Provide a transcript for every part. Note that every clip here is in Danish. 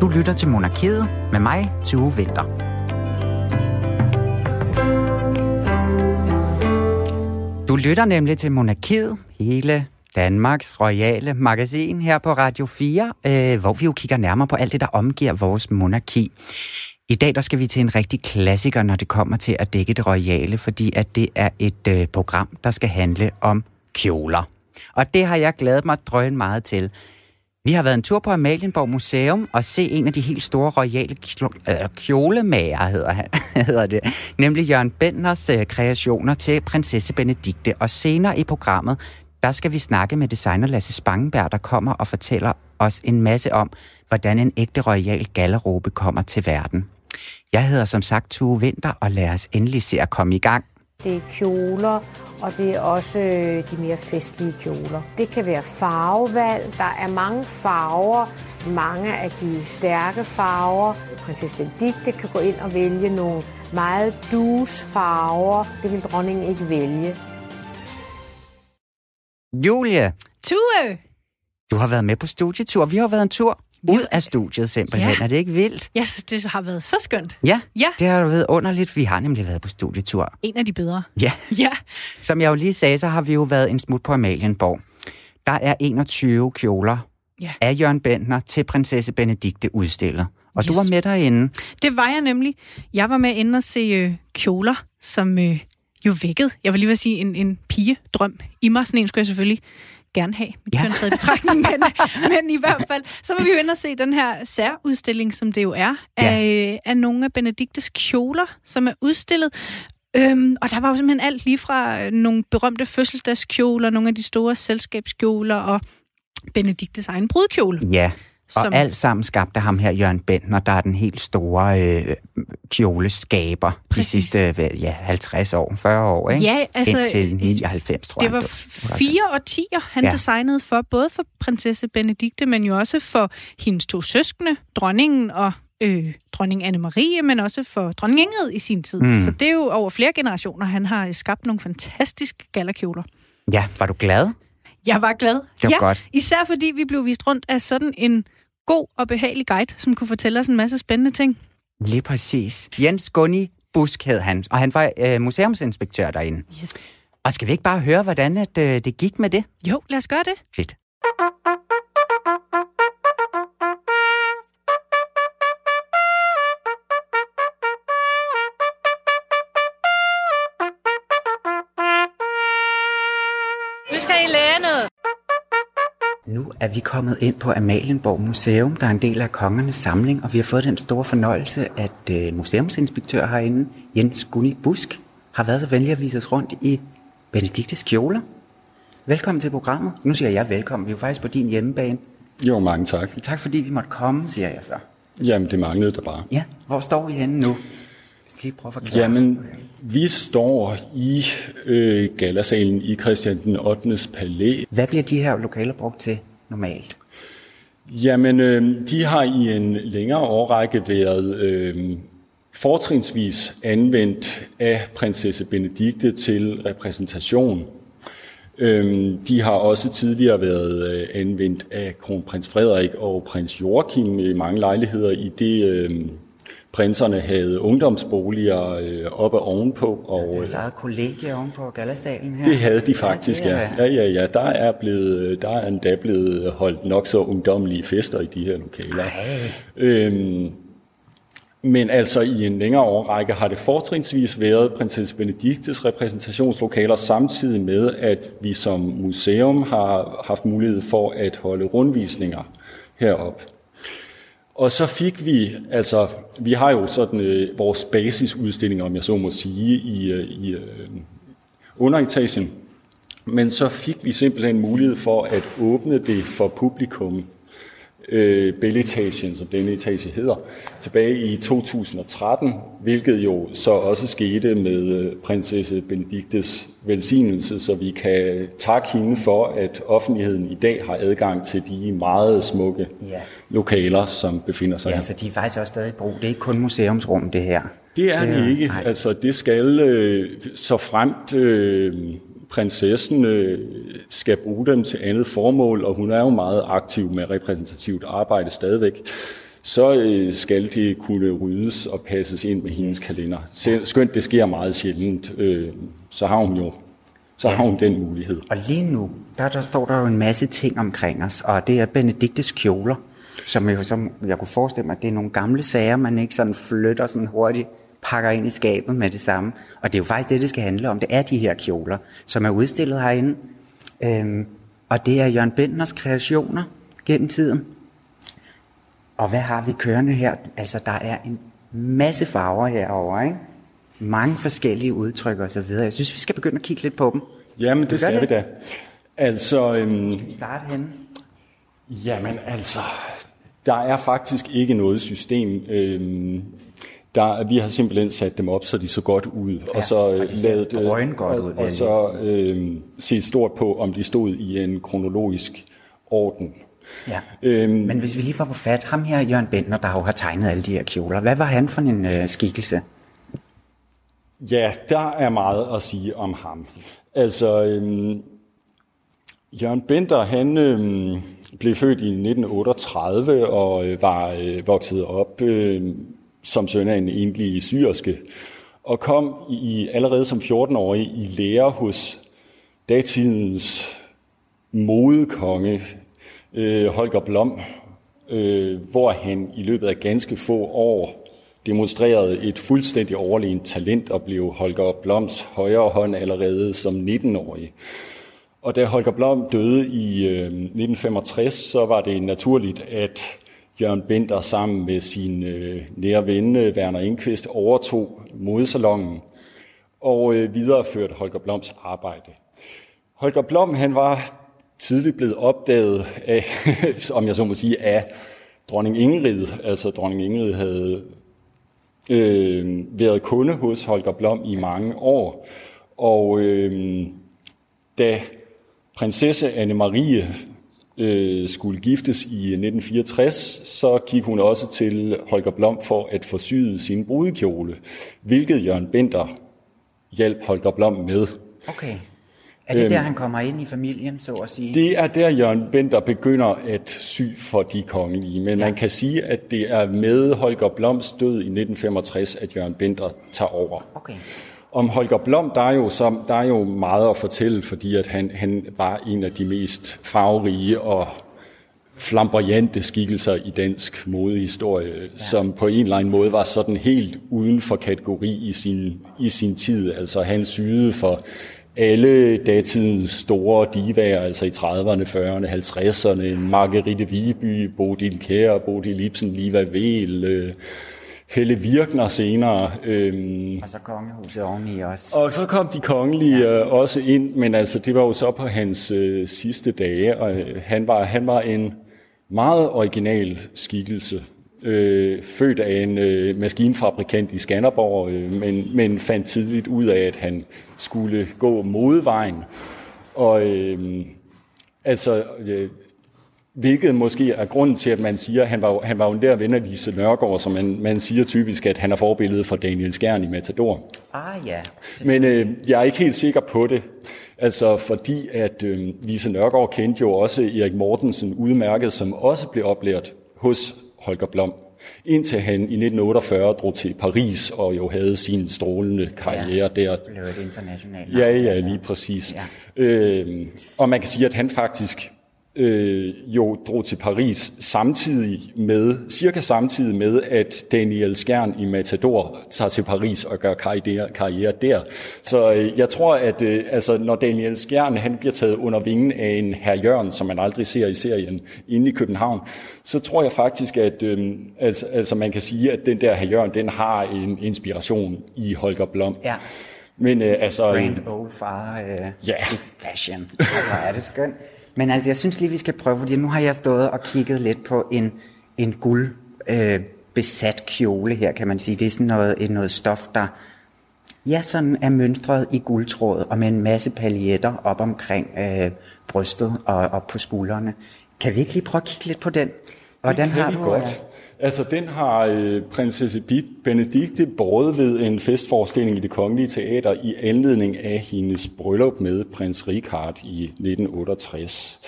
Du lytter til Monarkiet med mig, til Vinter. Du lytter nemlig til Monarkiet, hele Danmarks royale magasin her på Radio 4, øh, hvor vi jo kigger nærmere på alt det, der omgiver vores monarki. I dag der skal vi til en rigtig klassiker, når det kommer til at dække det royale, fordi at det er et øh, program, der skal handle om kjoler. Og det har jeg glædet mig drøn meget til. Vi har været en tur på Amalienborg Museum og se en af de helt store royale øh, kjolemager, hedder, han, hedder det, nemlig Jørgen Benders øh, kreationer til prinsesse Benedikte. Og senere i programmet, der skal vi snakke med designer Lasse Spangenberg, der kommer og fortæller os en masse om, hvordan en ægte royal gallerobe kommer til verden. Jeg hedder som sagt Tue Vinter, og lad os endelig se at komme i gang. Det er kjoler, og det er også øh, de mere festlige kjoler. Det kan være farvevalg. Der er mange farver, mange af de stærke farver. Prinsesse Benedikte kan gå ind og vælge nogle meget dus farver. Det vil dronningen ikke vælge. Julie! Tue! Du har været med på studietur. Vi har været en tur ud af studiet simpelthen. Ja. Er det ikke vildt? Jeg synes, det har været så skønt. Ja, ja. det har været underligt. Vi har nemlig været på studietur. En af de bedre. Ja. ja. Som jeg jo lige sagde, så har vi jo været en smut på Amalienborg. Der er 21 kjoler ja. af Jørgen Bentner til prinsesse Benedikte udstillet. Og yes. du var med derinde. Det var jeg nemlig. Jeg var med inde og se øh, kjoler, som øh, jo vækkede, jeg vil lige vil sige, en, en pigedrøm i mig. Sådan en skulle jeg selvfølgelig gerne have, mit ja. køn betragtning, men, men i hvert fald, så var vi jo inde og se den her særudstilling, som det jo er, af, ja. af nogle af Benediktes kjoler, som er udstillet. Øhm, og der var jo simpelthen alt lige fra nogle berømte fødselsdagskjoler, nogle af de store selskabskjoler og Benediktes egen brudkjole. Ja, og som... alt sammen skabte ham her, Jørgen Bentner, der er den helt store øh, kjoleskaber Præcis. de sidste ja, 50 år, 40 år, ikke? Ja, altså... Indtil 99, tror det jeg. Det var fire årtier, han ja. designede for, både for prinsesse Benedikte, men jo også for hendes to søskende, dronningen og øh, dronning Anne-Marie, men også for dronning Ingrid i sin tid. Mm. Så det er jo over flere generationer, han har skabt nogle fantastiske gallerkjoler. Ja, var du glad? Jeg var glad. Det var ja, godt. Især fordi vi blev vist rundt af sådan en god og behagelig guide, som kunne fortælle os en masse spændende ting. Lige præcis. Jens Gunni Busk hed han, og han var øh, museumsinspektør derinde. Yes. Og skal vi ikke bare høre, hvordan at, øh, det gik med det? Jo, lad os gøre det. Fedt. Nu er vi kommet ind på Amalienborg Museum, der er en del af kongernes samling, og vi har fået den store fornøjelse, at uh, museumsinspektør herinde, Jens Gunni Busk, har været så venlig at vise os rundt i Benediktes kjoler. Velkommen til programmet. Nu siger jeg velkommen. Vi er jo faktisk på din hjemmebane. Jo, mange tak. Tak fordi vi måtte komme, siger jeg så. Jamen, det manglede der bare. Ja, hvor står I henne nu? Lige prøve at forklare. Jamen, vi står i øh, galasalen i Christian den 8. palæ. Hvad bliver de her lokaler brugt til normalt? Jamen, øh, de har i en længere årrække været øh, fortrinsvis anvendt af prinsesse Benedikte til repræsentation. Øh, de har også tidligere været øh, anvendt af kronprins Frederik og prins Joachim i mange lejligheder i det øh, prinserne havde ungdomsboliger øh, oppe ovenpå. Og, ja, deres eget kollegie ovenpå Galasalen her. Det havde de faktisk, ja. Ja, ja, ja. ja. Der, er blevet, der er endda blevet holdt nok så ungdomlige fester i de her lokaler. Øhm, men altså i en længere årrække har det fortrinsvis været prinsesse Benediktes repræsentationslokaler, samtidig med, at vi som museum har haft mulighed for at holde rundvisninger herop. Og så fik vi, altså, vi har jo sådan øh, vores basisudstilling, om jeg så må sige, i, øh, i øh, underetagen. Men så fik vi simpelthen mulighed for at åbne det for publikum øh, Belletagen, som denne etage hedder, tilbage i 2013, hvilket jo så også skete med øh, prinsesse Benediktes velsignelse, så vi kan takke hende for, at offentligheden i dag har adgang til de meget smukke ja. lokaler, som befinder sig ja, her. så de er faktisk også stadig brug. Det er ikke kun museumsrum, det her. Det er det, det ikke. Nej. Altså, det skal øh, så fremt øh, prinsessen øh, skal bruge dem til andet formål, og hun er jo meget aktiv med repræsentativt arbejde stadigvæk. så øh, skal de kunne ryddes og passes ind med hendes kalender. Skønt det sker meget sjældent, øh, så har hun jo så har hun den mulighed. Og lige nu, der, der står der jo en masse ting omkring os, og det er Benediktes kjoler, som, jo, som jeg kunne forestille mig, at det er nogle gamle sager, man ikke sådan flytter sådan hurtigt, pakker ind i skabet med det samme. Og det er jo faktisk det, det skal handle om. Det er de her kjoler, som er udstillet herinde. Øhm, og det er Jørgen Benders kreationer gennem tiden. Og hvad har vi kørende her? Altså, der er en masse farver herover, ikke? Mange forskellige udtryk og så videre. Jeg synes, vi skal begynde at kigge lidt på dem. Jamen, det skal det? vi da. Altså, øhm, skal vi starte henne? Jamen, altså, der er faktisk ikke noget system. Øhm, der, vi har simpelthen sat dem op, så de så godt ud, ja, og så og de lavet godt og, ud, og så øh, set stort på, om de stod i en kronologisk orden. Ja. Øhm, Men hvis vi lige får på fat, ham her, Jørgen Bentner, der jo har tegnet alle de her kjoler, hvad var han for en øh, skikkelse? Ja, der er meget at sige om ham. Altså, øhm, Jørgen Bender, han øhm, blev født i 1938 og øh, var øh, vokset op øh, som søn af en enlig syrske, og kom i, allerede som 14-årig i lære hos datidens modekonge øh, Holger Blom, øh, hvor han i løbet af ganske få år demonstrerede et fuldstændig overlegent talent og blev Holger Bloms højre hånd allerede som 19-årig. Og da Holger Blom døde i øh, 1965, så var det naturligt, at Jørgen Binder sammen med sin øh, nære ven øh, Werner Indqvist overtog modesalongen og øh, videreførte Holger Bloms arbejde. Holger Blom han var tidligt blevet opdaget af, om jeg så må sige, af dronning Ingrid. Altså dronning Ingrid havde øh, været kunde hos Holger Blom i mange år. Og øh, da prinsesse Anne-Marie øh, skulle giftes i 1964, så gik hun også til Holger Blom for at forsyde sin brudekjole, hvilket Jørgen Bender hjalp Holger Blom med. Okay. Er det øhm, der, han kommer ind i familien, så at sige? Det er der, Jørgen Bender begynder at sy for de kongelige. Men ja. man kan sige, at det er med Holger Bloms død i 1965, at Jørgen Bender tager over. Okay. Om Holger Blom, der er jo, som, der er jo meget at fortælle, fordi at han, han var en af de mest farverige og flamboyante skikkelser i dansk modehistorie, ja. som på en eller anden måde var sådan helt uden for kategori i sin, i sin tid. Altså han syede for alle datidens store divaer, altså i 30'erne, 40'erne, 50'erne, Margrethe Viby, Bodil Kjær, Bodil Ibsen, Liva Vel, øh, Helle Virkner senere. Øhm, og så kongehuset oveni også. Og så kom de kongelige ja. øh, også ind, men altså det var jo så på hans øh, sidste dage, og øh, han, var, han var en meget original skikkelse øh, født af en øh, maskinfabrikant i Skanderborg, øh, men, men fandt tidligt ud af, at han skulle gå modevejen. Og øh, altså, øh, hvilket måske er grunden til, at man siger, at han var, han var jo der ven af Lise Nørgaard, som man, man siger typisk, at han er forbilledet for Daniel Skjern i Matador. Ah ja. Men øh, jeg er ikke helt sikker på det. Altså fordi, at øh, Lise Nørgaard kendte jo også Erik Mortensen udmærket, som også blev oplært hos Holger Blom, indtil han i 1948 drog til Paris og jo havde sin strålende karriere ja, der. Blev et internationalt Ja, ja, lige præcis. Ja. Øh, og man kan sige, at han faktisk øh, jo drog til Paris samtidig med, cirka samtidig med, at Daniel Skjern i Matador tager til Paris og gør karriere, karriere der. Så øh, jeg tror, at øh, altså, når Daniel Skjern han bliver taget under vingen af en herr Jørgen, som man aldrig ser i serien, inde i København, så tror jeg faktisk, at øh, altså, altså, man kan sige, at den der herr Jørgen, den har en inspiration i Holger Blom. Ja. Men øh, altså... Grand old far øh, ja. i fashion. Hvor er det skønt. Men altså, jeg synes lige, vi skal prøve, fordi nu har jeg stået og kigget lidt på en, en guld øh, besat kjole her, kan man sige. Det er sådan noget, noget stof, der ja, sådan er mønstret i guldtråd, og med en masse paljetter op omkring øh, brystet og op på skuldrene. Kan vi ikke lige prøve at kigge lidt på den? Hvordan har du godt. Øh, Altså, den har øh, prinsesse Benedikte båret ved en festforestilling i det kongelige teater i anledning af hendes bryllup med prins Richard i 1968.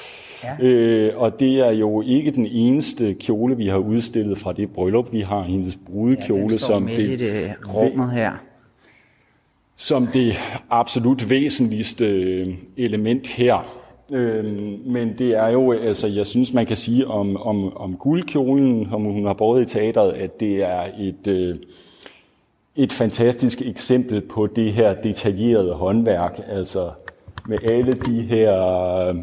Ja. Øh, og det er jo ikke den eneste kjole, vi har udstillet fra det bryllup. Vi har hendes brudekjole, ja, som det, det rummet her. Som det absolut væsentligste øh, element her. Øh, men det er jo, altså jeg synes, man kan sige om, om, om guldkjolen, som hun har båret i teateret, at det er et, øh, et fantastisk eksempel på det her detaljerede håndværk, altså med alle de her øh,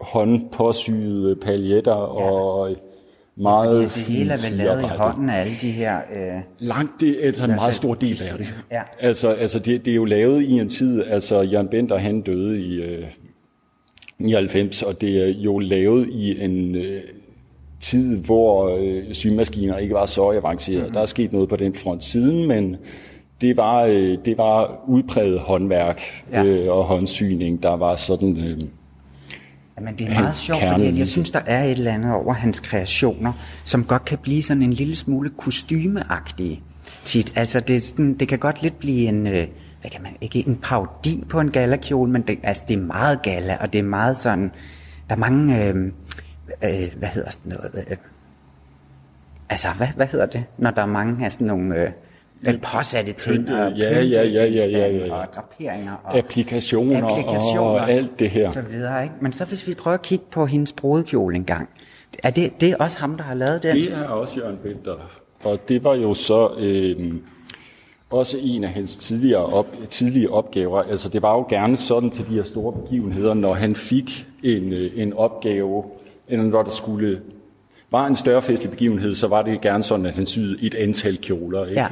håndpåsyede paljetter ja. og meget ja, det hele er vel lavet i hånden af alle de her... Øh, Langt, det er altså en meget stor del af det. Ja. Altså, altså det, det er jo lavet i en tid, altså Jørgen Bender han døde i øh, 99, og det er jo lavet i en øh, tid, hvor øh, symaskiner ikke var så avanceret. Mm-hmm. Der er sket noget på den front siden, men det var, øh, det var udpræget håndværk ja. øh, og håndsyning, der var sådan... Øh, Jamen, det er meget sjovt, fordi jeg synes, der er et eller andet over hans kreationer, som godt kan blive sådan en lille smule kostymeagtige tit. Altså, det, sådan, det kan godt lidt blive en... Øh, hvad kan man, ikke en parodi på en galakjole, men det, altså, det er meget gala, og det er meget sådan, der er mange, øh, øh, hvad hedder sådan noget, øh, altså, hvad, hvad hedder det, når der er mange af sådan nogle, øh, den påsatte ting, og ja, ja, ja, ja, ja, ja. og draperinger, og applikationer, applikationer og alt det her. Så videre, ikke? Men så hvis vi prøver at kigge på hendes brudekjole en gang, er det, det er også ham, der har lavet den? Det er også Jørgen Bender, og det var jo så... Øh, også en af hans tidligere, op, tidlige opgaver. Altså det var jo gerne sådan til de her store begivenheder, når han fik en, øh, en opgave, eller når der skulle var en større festlig begivenhed, så var det gerne sådan, at han syede et antal kjoler. Ikke? Ja.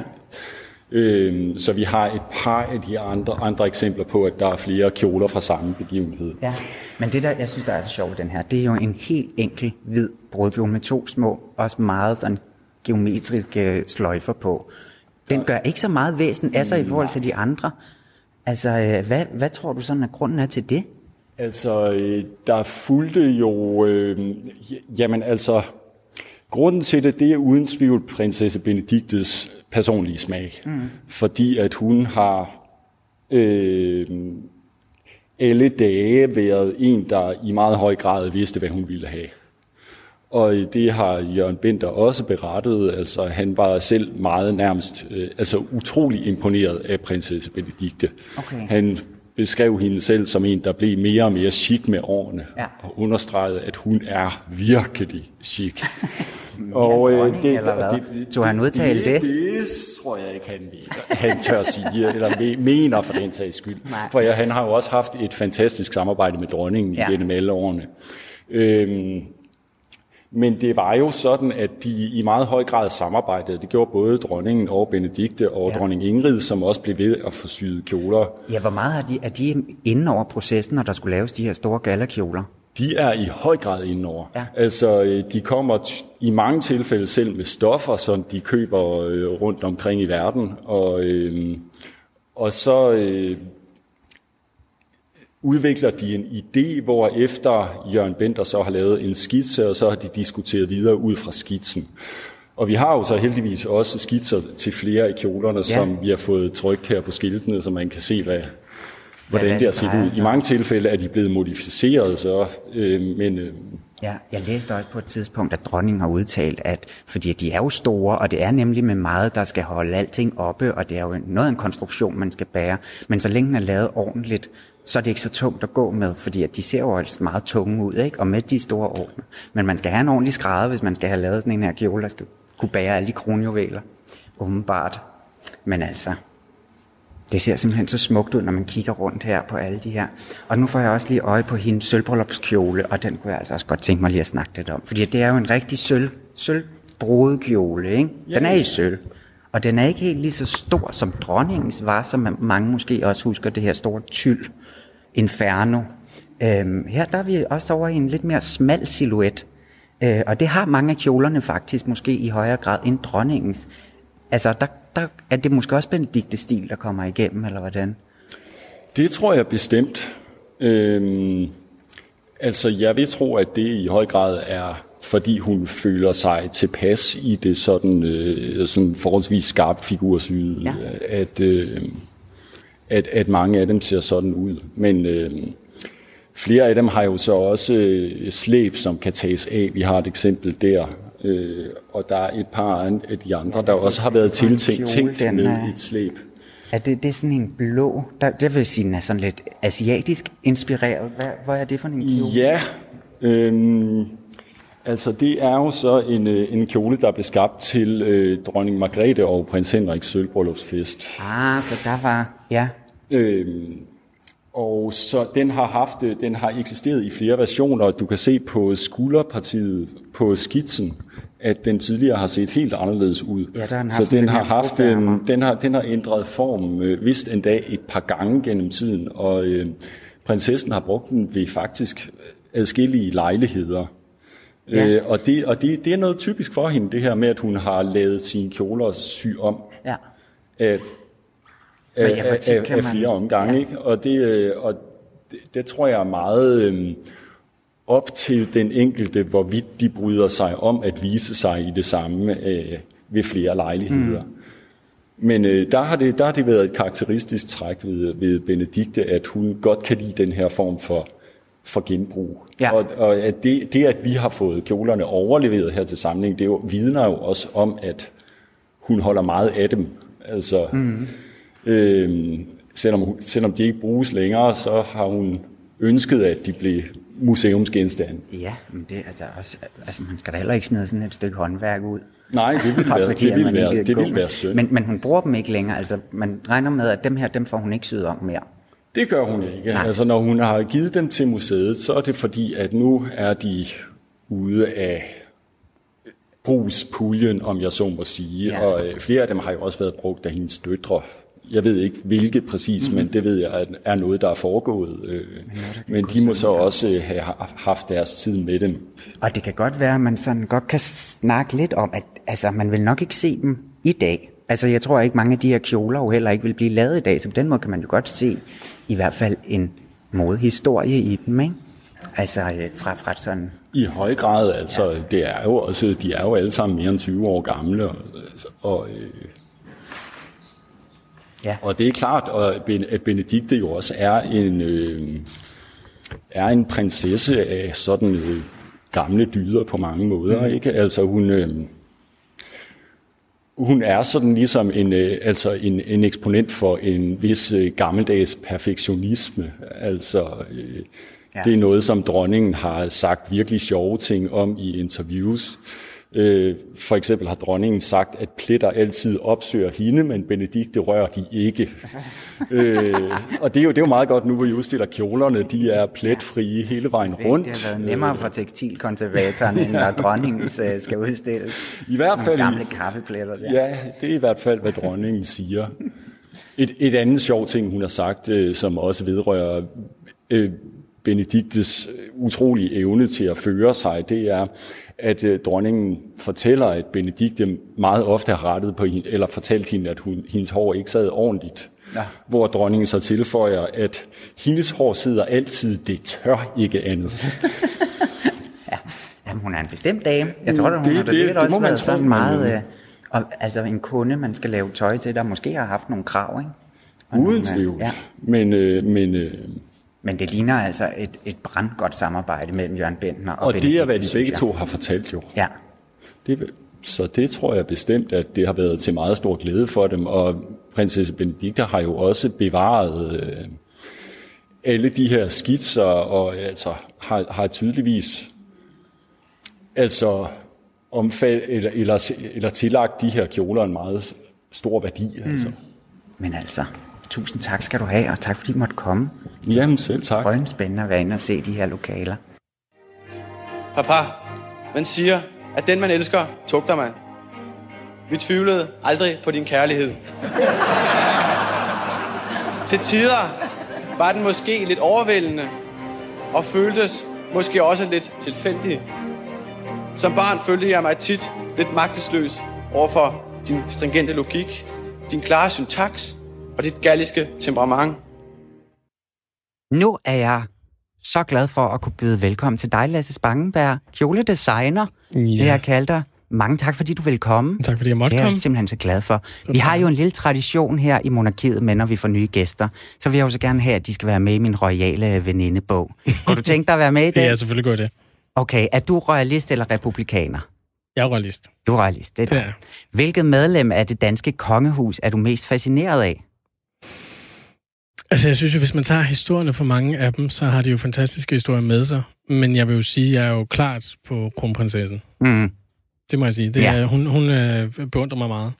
Øhm, så vi har et par af de andre, andre eksempler på, at der er flere kjoler fra samme begivenhed. Ja, men det der, jeg synes, der er så sjovt den her, det er jo en helt enkel hvid brudkjole med to små, også meget sådan geometriske sløjfer på. Den gør ikke så meget væsen af sig i forhold til de andre. Altså, øh, hvad, hvad tror du sådan, at grunden er til det? Altså, øh, der fulgte jo, øh, jamen altså, grunden til det, det er uden tvivl prinsesse Benediktes personlige smag. Mm. Fordi at hun har øh, alle dage været en, der i meget høj grad vidste, hvad hun ville have. Og det har Jørgen Bender også berettet. Altså, han var selv meget nærmest, øh, altså utrolig imponeret af prinsesse Benedikte. Okay. Han beskrev hende selv som en, der blev mere og mere chic med årene, ja. og understregede, at hun er virkelig chic. og øh, dronning, det, eller hvad? det, Tog han udtale det? Det, det tror jeg ikke, han, han tør sige, eller mener for den sags skyld. Nej. For ja, han har jo også haft et fantastisk samarbejde med dronningen ja. gennem alle årene. Øhm, men det var jo sådan, at de i meget høj grad samarbejdede. Det gjorde både dronningen og Benedikte og ja. dronning Ingrid, som også blev ved at få syet kjoler. Ja, hvor meget er de, er de inde over processen, når der skulle laves de her store galakjoler? De er i høj grad inde over. Ja. Altså, øh, de kommer i mange tilfælde selv med stoffer, som de køber øh, rundt omkring i verden. Og, øh, og så øh, udvikler de en idé, hvor efter Jørgen Bender så har lavet en skitse, og så har de diskuteret videre ud fra skitsen. Og vi har jo så heldigvis også skitser til flere af kjolerne, ja. som vi har fået trykt her på skiltene, så man kan se, hvad, hvordan det har set ud. I mange tilfælde er de blevet modificeret, så, øh, men... Øh, Ja, jeg læste også på et tidspunkt, at dronningen har udtalt, at fordi de er jo store, og det er nemlig med meget, der skal holde alting oppe, og det er jo noget af en konstruktion, man skal bære. Men så længe den er lavet ordentligt, så er det ikke så tungt at gå med, fordi at de ser jo altså meget tunge ud, ikke? og med de store orden. Men man skal have en ordentlig skrædder, hvis man skal have lavet sådan en her kjole, der skal kunne bære alle de kronjuveler, åbenbart. Men altså, det ser simpelthen så smukt ud, når man kigger rundt her på alle de her. Og nu får jeg også lige øje på hendes sølvbryllupskjole, og den kunne jeg altså også godt tænke mig lige at snakke lidt om. Fordi det er jo en rigtig sølv, sølvbrudekjole, ikke? Den er i sølv. Og den er ikke helt lige så stor som dronningens var, som mange måske også husker det her store tyld Inferno. Øhm, her der er vi også over i en lidt mere smal silhuet. Øh, og det har mange af kjolerne faktisk måske i højere grad end dronningens. Altså der, der er det måske også Benedikte stil, der kommer igennem, eller hvordan? Det tror jeg bestemt. Øhm, altså jeg vil tro, at det i høj grad er fordi hun føler sig tilpas i det sådan, øh, sådan forholdsvis skarpt figursyde, ja. at, øh, at, at mange af dem ser sådan ud. Men, øh, flere af dem har jo så også øh, slæb, som kan tages af. Vi har et eksempel der. Øh, og der er et par af de andre, der også har været tiltænkt tænkt med et slæb. Er det, det er sådan en blå, der, det vil sige, den er sådan lidt asiatisk inspireret. Hvad, hvad er det for en kjole? Ja, øhm, altså det er jo så en, øh, en kjole, der blev skabt til øh, dronning Margrethe og prins Henriks sølvbryllupsfest. Ah, så der var, ja. Øhm, og så den har haft, øh, den har eksisteret i flere versioner. Du kan se på skulderpartiet på skitsen, at den tidligere har set helt anderledes ud. Ja, der så den har haft en, den har den har ændret form øh, vist endda et par gange gennem tiden og øh, prinsessen har brugt den ved faktisk adskillige lejligheder. Ja. Øh, og det, og det, det er noget typisk for hende, det her med, at hun har lavet sine kjoler sy om. Ja. Af, af, af, af, af flere omgange. Ja. Ikke? Og, det, øh, og det, det tror jeg er meget øh, op til den enkelte, hvorvidt de bryder sig om at vise sig i det samme øh, ved flere lejligheder. Mm. Men øh, der, har det, der har det været et karakteristisk træk ved, ved Benedikte, at hun godt kan lide den her form for, for genbrug. Ja. Og, og at det, det, at vi har fået kjolerne overleveret her til samling, det jo, vidner jo også om, at hun holder meget af dem. Altså, mm. øh, selvom, selvom de ikke bruges længere, så har hun ønsket, at de blev museumsgenstande. Ja, men det er der også, altså man skal da heller ikke smide sådan et stykke håndværk ud. Nej, det vil være, fordi, det vil være, det vil være synd. Men, men hun bruger dem ikke længere, altså man regner med, at dem her, dem får hun ikke syet om mere. Det gør hun ikke. Nej. Altså når hun har givet dem til museet, så er det fordi, at nu er de ude af brugspuljen, om jeg så må sige. Ja. Og øh, flere af dem har jo også været brugt af hendes døtre jeg ved ikke hvilket præcis, mm. men det ved jeg er noget, der er foregået. Øh, men, men de må så også øh, have haft deres tid med dem. Og det kan godt være, at man sådan godt kan snakke lidt om, at altså, man vil nok ikke se dem i dag. Altså jeg tror ikke, mange af de her kjoler jo heller ikke vil blive lavet i dag, så på den måde kan man jo godt se i hvert fald en modehistorie i dem, ikke? Altså øh, fra, fra sådan... I høj grad, altså ja. det er jo også, de er jo alle sammen mere end 20 år gamle, og, og øh, Ja. Og det er klart, at Benedikte jo også er en, øh, er en prinsesse af sådan øh, gamle dyder på mange måder. Mm. Ikke? Altså hun, øh, hun er sådan ligesom en, øh, altså en, en eksponent for en vis øh, gammeldags perfektionisme. Altså, øh, ja. Det er noget, som dronningen har sagt virkelig sjove ting om i interviews. Øh, for eksempel har dronningen sagt, at pletter altid opsøger hende, men Benedikte rører de ikke. øh, og det er, jo, det er jo meget godt nu, hvor I udstiller kjolerne. De er pletfrie hele vejen rundt. Det har været nemmere for tekstilkonservatoren, end når dronningen øh, skal udstille I hvert fald, gamle kaffepletter. Der. Ja, det er i hvert fald, hvad dronningen siger. Et, et andet sjovt ting, hun har sagt, øh, som også vedrører øh, Benediktes utrolige evne til at føre sig, det er, at øh, dronningen fortæller, at Benedikte meget ofte har rettet på hende, eller fortalt hende, at hun, hendes hår ikke sad ordentligt. Ja. Hvor dronningen så tilføjer, at hendes hår sidder altid, det tør ikke andet. ja. Jamen, hun er en bestemt dame. Jeg tror, hun det, har det, sikkert det, også det været sådan meget... Øh, og, altså en kunde, man skal lave tøj til, der måske har haft nogle krav, ikke? Uden tvivl. Ja. Men, øh, men øh, men det ligner altså et, et brandgodt samarbejde mellem Jørgen Bentner og Og det er, hvad de begge to har fortalt jo. Ja. Det, så det tror jeg bestemt, at det har været til meget stor glæde for dem. Og prinsesse Benedikte har jo også bevaret øh, alle de her skitser, og altså har, har tydeligvis altså omfald, eller, eller, eller tillagt de her kjoler en meget stor værdi. Altså. Mm. Altså. Men altså, Tusind tak skal du have, og tak fordi du måtte komme. Jamen selv tak. Det er spændende at være inde og se de her lokaler. Papa, man siger, at den man elsker, tugter man. Vi tvivlede aldrig på din kærlighed. Til tider var den måske lidt overvældende, og føltes måske også lidt tilfældig. Som barn følte jeg mig tit lidt magtesløs overfor din stringente logik, din klare syntaks og dit galliske temperament. Nu er jeg så glad for at kunne byde velkommen til dig, Lasse Spangenberg, kjoledesigner, ja. jeg kalde dig, mange tak, fordi du vil komme. Tak, fordi jeg måtte komme. Det er jeg simpelthen så glad for. Vi har jo en lille tradition her i monarkiet, med når vi får nye gæster. Så vil jeg også gerne have, at de skal være med i min royale venindebog. Kunne du tænke dig at være med i det? ja, selvfølgelig går det. Okay, er du royalist eller republikaner? Jeg er royalist. Du er royalist, det er det. Hvilket medlem af det danske kongehus er du mest fascineret af? Altså, jeg synes jo, hvis man tager historierne for mange af dem, så har de jo fantastiske historier med sig. Men jeg vil jo sige, at jeg er jo klart på kronprinsessen. Mm. Det må jeg sige. Det ja. er, hun hun øh, beundrer mig meget.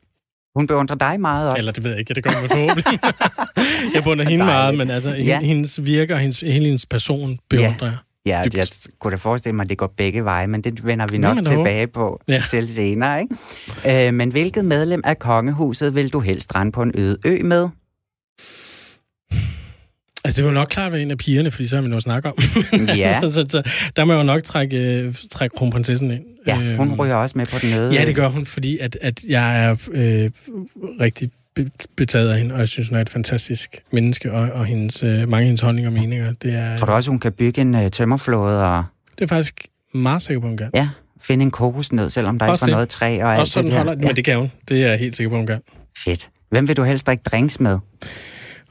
Hun beundrer dig meget også? Eller det ved jeg ikke, det gør hun forhåbentlig. jeg beundrer hende meget, men altså ja. hendes virke og hendes, hele hendes person beundrer ja. jeg. Ja, dybt. jeg kunne da forestille mig, at det går begge veje, men det vender vi nok tilbage på ja. til senere. Ikke? Øh, men hvilket medlem af kongehuset vil du helst rende på en øde ø med? Altså, det var nok klart være en af pigerne, fordi så har vi noget at snakke om. Ja. så, så, så, der må jeg jo nok trække, øh, trække kronprinsessen ind. Ja, hun øhm, ryger også med på den øde. Ja, det gør hun, fordi at, at jeg er øh, rigtig betaget af hende, og jeg synes, hun er et fantastisk menneske, og, og hendes, øh, mange af hendes holdninger og meninger. Det er, Tror du også, hun kan bygge en øh, tømmerflåde? Og... Det er faktisk meget sikker på, hun kan. Ja, finde en kokosnød, selvom der også ikke var noget træ og alt også sådan det holder, ja. Men det kan hun. Det er jeg helt sikker på, hun kan. Fedt. Hvem vil du helst drikke drinks med?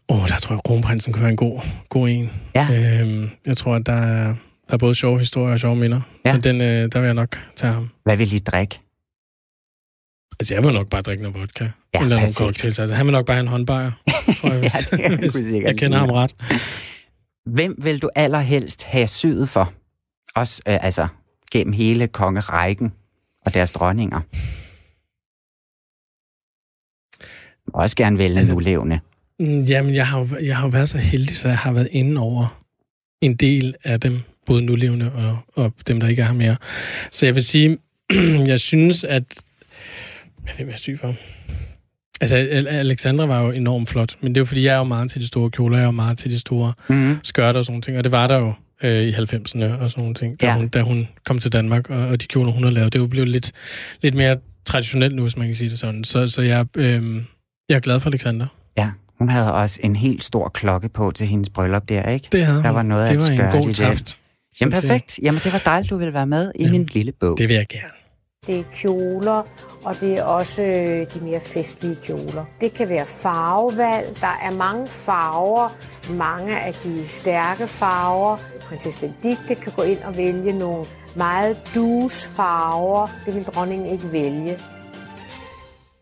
Åh, oh, der tror jeg, kronprinsen kunne være en god, god en. Ja. Øhm, jeg tror, at der er, der er både sjove historier og sjove minder. Ja. Så den, øh, der vil jeg nok tage ham. Hvad vil I drikke? Altså, jeg vil nok bare drikke noget vodka. Ja, eller nogle cocktails. Altså, han vil nok bare have en håndbajer. ja, det er jeg, sikkert. jeg kender ham ret. Hvem vil du allerhelst have syet for? Også, øh, altså, gennem hele kongerækken og deres dronninger. Også gerne vælge altså, nulevende. Mm, jamen, jeg har, jo, jeg har jo været så heldig, så jeg har været inde over en del af dem, både nulevende og, og dem, der ikke er her mere. Så jeg vil sige, jeg synes, at... Hvem er syg for? Altså, Alexandra var jo enormt flot, men det er jo fordi, jeg er jo meget til de store kjoler, jeg er jo meget til de store mm-hmm. skørter og sådan ting, og det var der jo øh, i 90'erne og sådan nogle ting, da, ja. hun, da hun kom til Danmark, og, og de kjoler, hun har lavet, det er jo blevet lidt, lidt mere traditionelt nu, hvis man kan sige det sådan. Så, så jeg, øh, jeg er glad for Alexander. Ja, hun havde også en helt stor klokke på til hendes bryllup der, ikke? Det havde Der var noget det at var en god taft. Jamen perfekt. Jamen det var dejligt, du ville være med i ja. min lille bog. Det vil jeg gerne. Det er kjoler, og det er også øh, de mere festlige kjoler. Det kan være farvevalg. Der er mange farver. Mange af de stærke farver. Prinsesse Benedikte kan gå ind og vælge nogle meget dus farver. Det vil dronningen ikke vælge.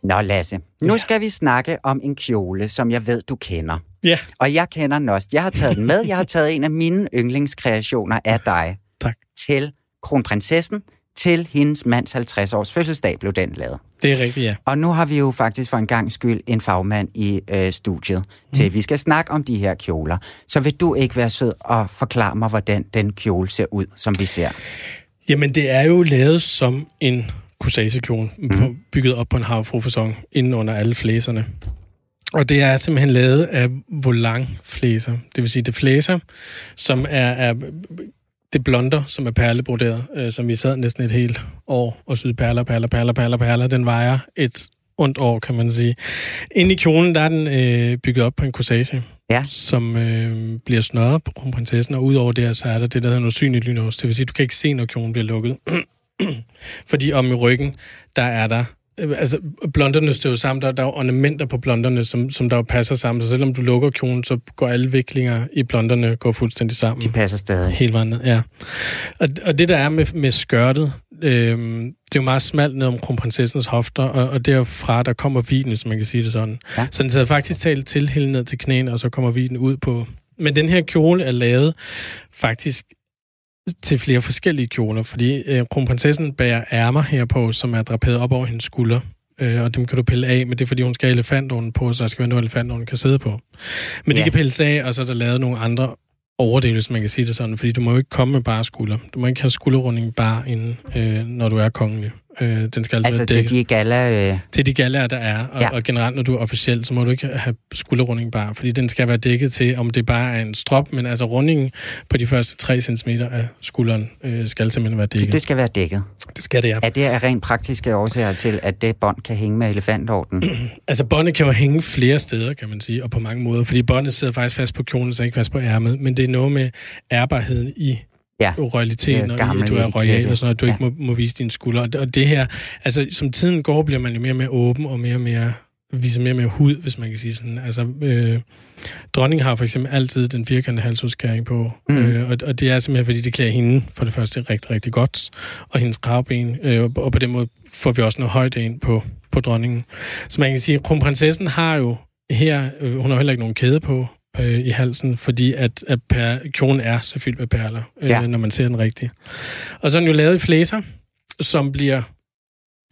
Nå Lasse, nu ja. skal vi snakke om en kjole, som jeg ved, du kender. Ja. Og jeg kender den også. Jeg har taget den med. Jeg har taget en af mine yndlingskreationer af dig. Tak. Til kronprinsessen, til hendes mands 50-års fødselsdag blev den lavet. Det er rigtigt, ja. Og nu har vi jo faktisk for en gang skyld en fagmand i øh, studiet mm. til, vi skal snakke om de her kjoler. Så vil du ikke være sød og forklare mig, hvordan den kjole ser ud, som vi ser? Jamen, det er jo lavet som en corsagekjole, mm. bygget op på en havfrufasong, inden under alle flæserne. Og det er simpelthen lavet af volangflæser. Det vil sige, det flæser, som er, er det blonder, som er perlebroderet, øh, som vi sad næsten et helt år og syede perler, perler, perler, perler, perler. Den vejer et ondt år, kan man sige. Inde i kjolen, der er den øh, bygget op på en corsage, ja. som øh, bliver snørret på kronprinsessen, og udover det, så er der det, der hedder noget synligt lynås. Det vil sige, du kan ikke se, når kjolen bliver lukket. Fordi om i ryggen, der er der øh, altså, blonderne jo sammen. Der, der er ornamenter på blonderne, som, som der jo passer sammen. Så selvom du lukker kjolen, så går alle viklinger i blonderne går fuldstændig sammen. De passer stadig. Helt vandet, ja. Og, og det, der er med, med skørtet, øh, det er jo meget smalt ned om kronprinsessens hofter, og, og derfra, der kommer vinen, hvis man kan sige det sådan. Ja. Så den sidder faktisk talt til helt ned til knæene, og så kommer vinen ud på... Men den her kjole er lavet faktisk til flere forskellige kjoler, fordi øh, kronprinsessen bærer ærmer her på, som er draperet op over hendes skulder, øh, og dem kan du pille af, men det er fordi, hun skal have elefantorden på, så der skal være noget elefantorden kan sidde på. Men ja. de kan pilles af, og så er der lavet nogle andre overdele, hvis man kan sige det sådan, fordi du må jo ikke komme med bare skulder. Du må ikke have skulderrunding bare inden, øh, når du er kongelig. Øh, den skal altså til de gala... Øh... Til de galaer, der er. Og, ja. og generelt, når du er officiel, så må du ikke have skulderrunding bare, fordi den skal være dækket til, om det bare er en strop, men altså rundingen på de første 3 cm af skulderen øh, skal simpelthen være dækket. Det skal være dækket? Det skal det, ja. Er det rent praktiske årsager til, at det bånd kan hænge med elefantorden? altså, båndet kan jo hænge flere steder, kan man sige, og på mange måder, fordi båndet sidder faktisk fast på kjolen, så ikke fast på ærmet, men det er noget med ærbarheden i ja. royaliteten, og at du er royal og sådan at du ja. ikke må, må vise dine skuldre. Og det her, altså som tiden går, bliver man jo mere og mere åben og mere og mere viser mere og mere hud, hvis man kan sige sådan. Altså, øh, dronningen har for eksempel altid den firkantede halsudskæring på, mm. øh, og, og det er simpelthen, fordi det klæder hende for det første rigtig, rigtig godt, og hendes kravben, øh, og på den måde får vi også noget højde ind på, på dronningen. Så man kan sige, at kronprinsessen har jo her, øh, hun har heller ikke nogen kæde på, øh, i halsen, fordi at, at per, kjolen er så fyldt med perler, øh, ja. når man ser den rigtigt. Og så er den jo lavet i flæser, som bliver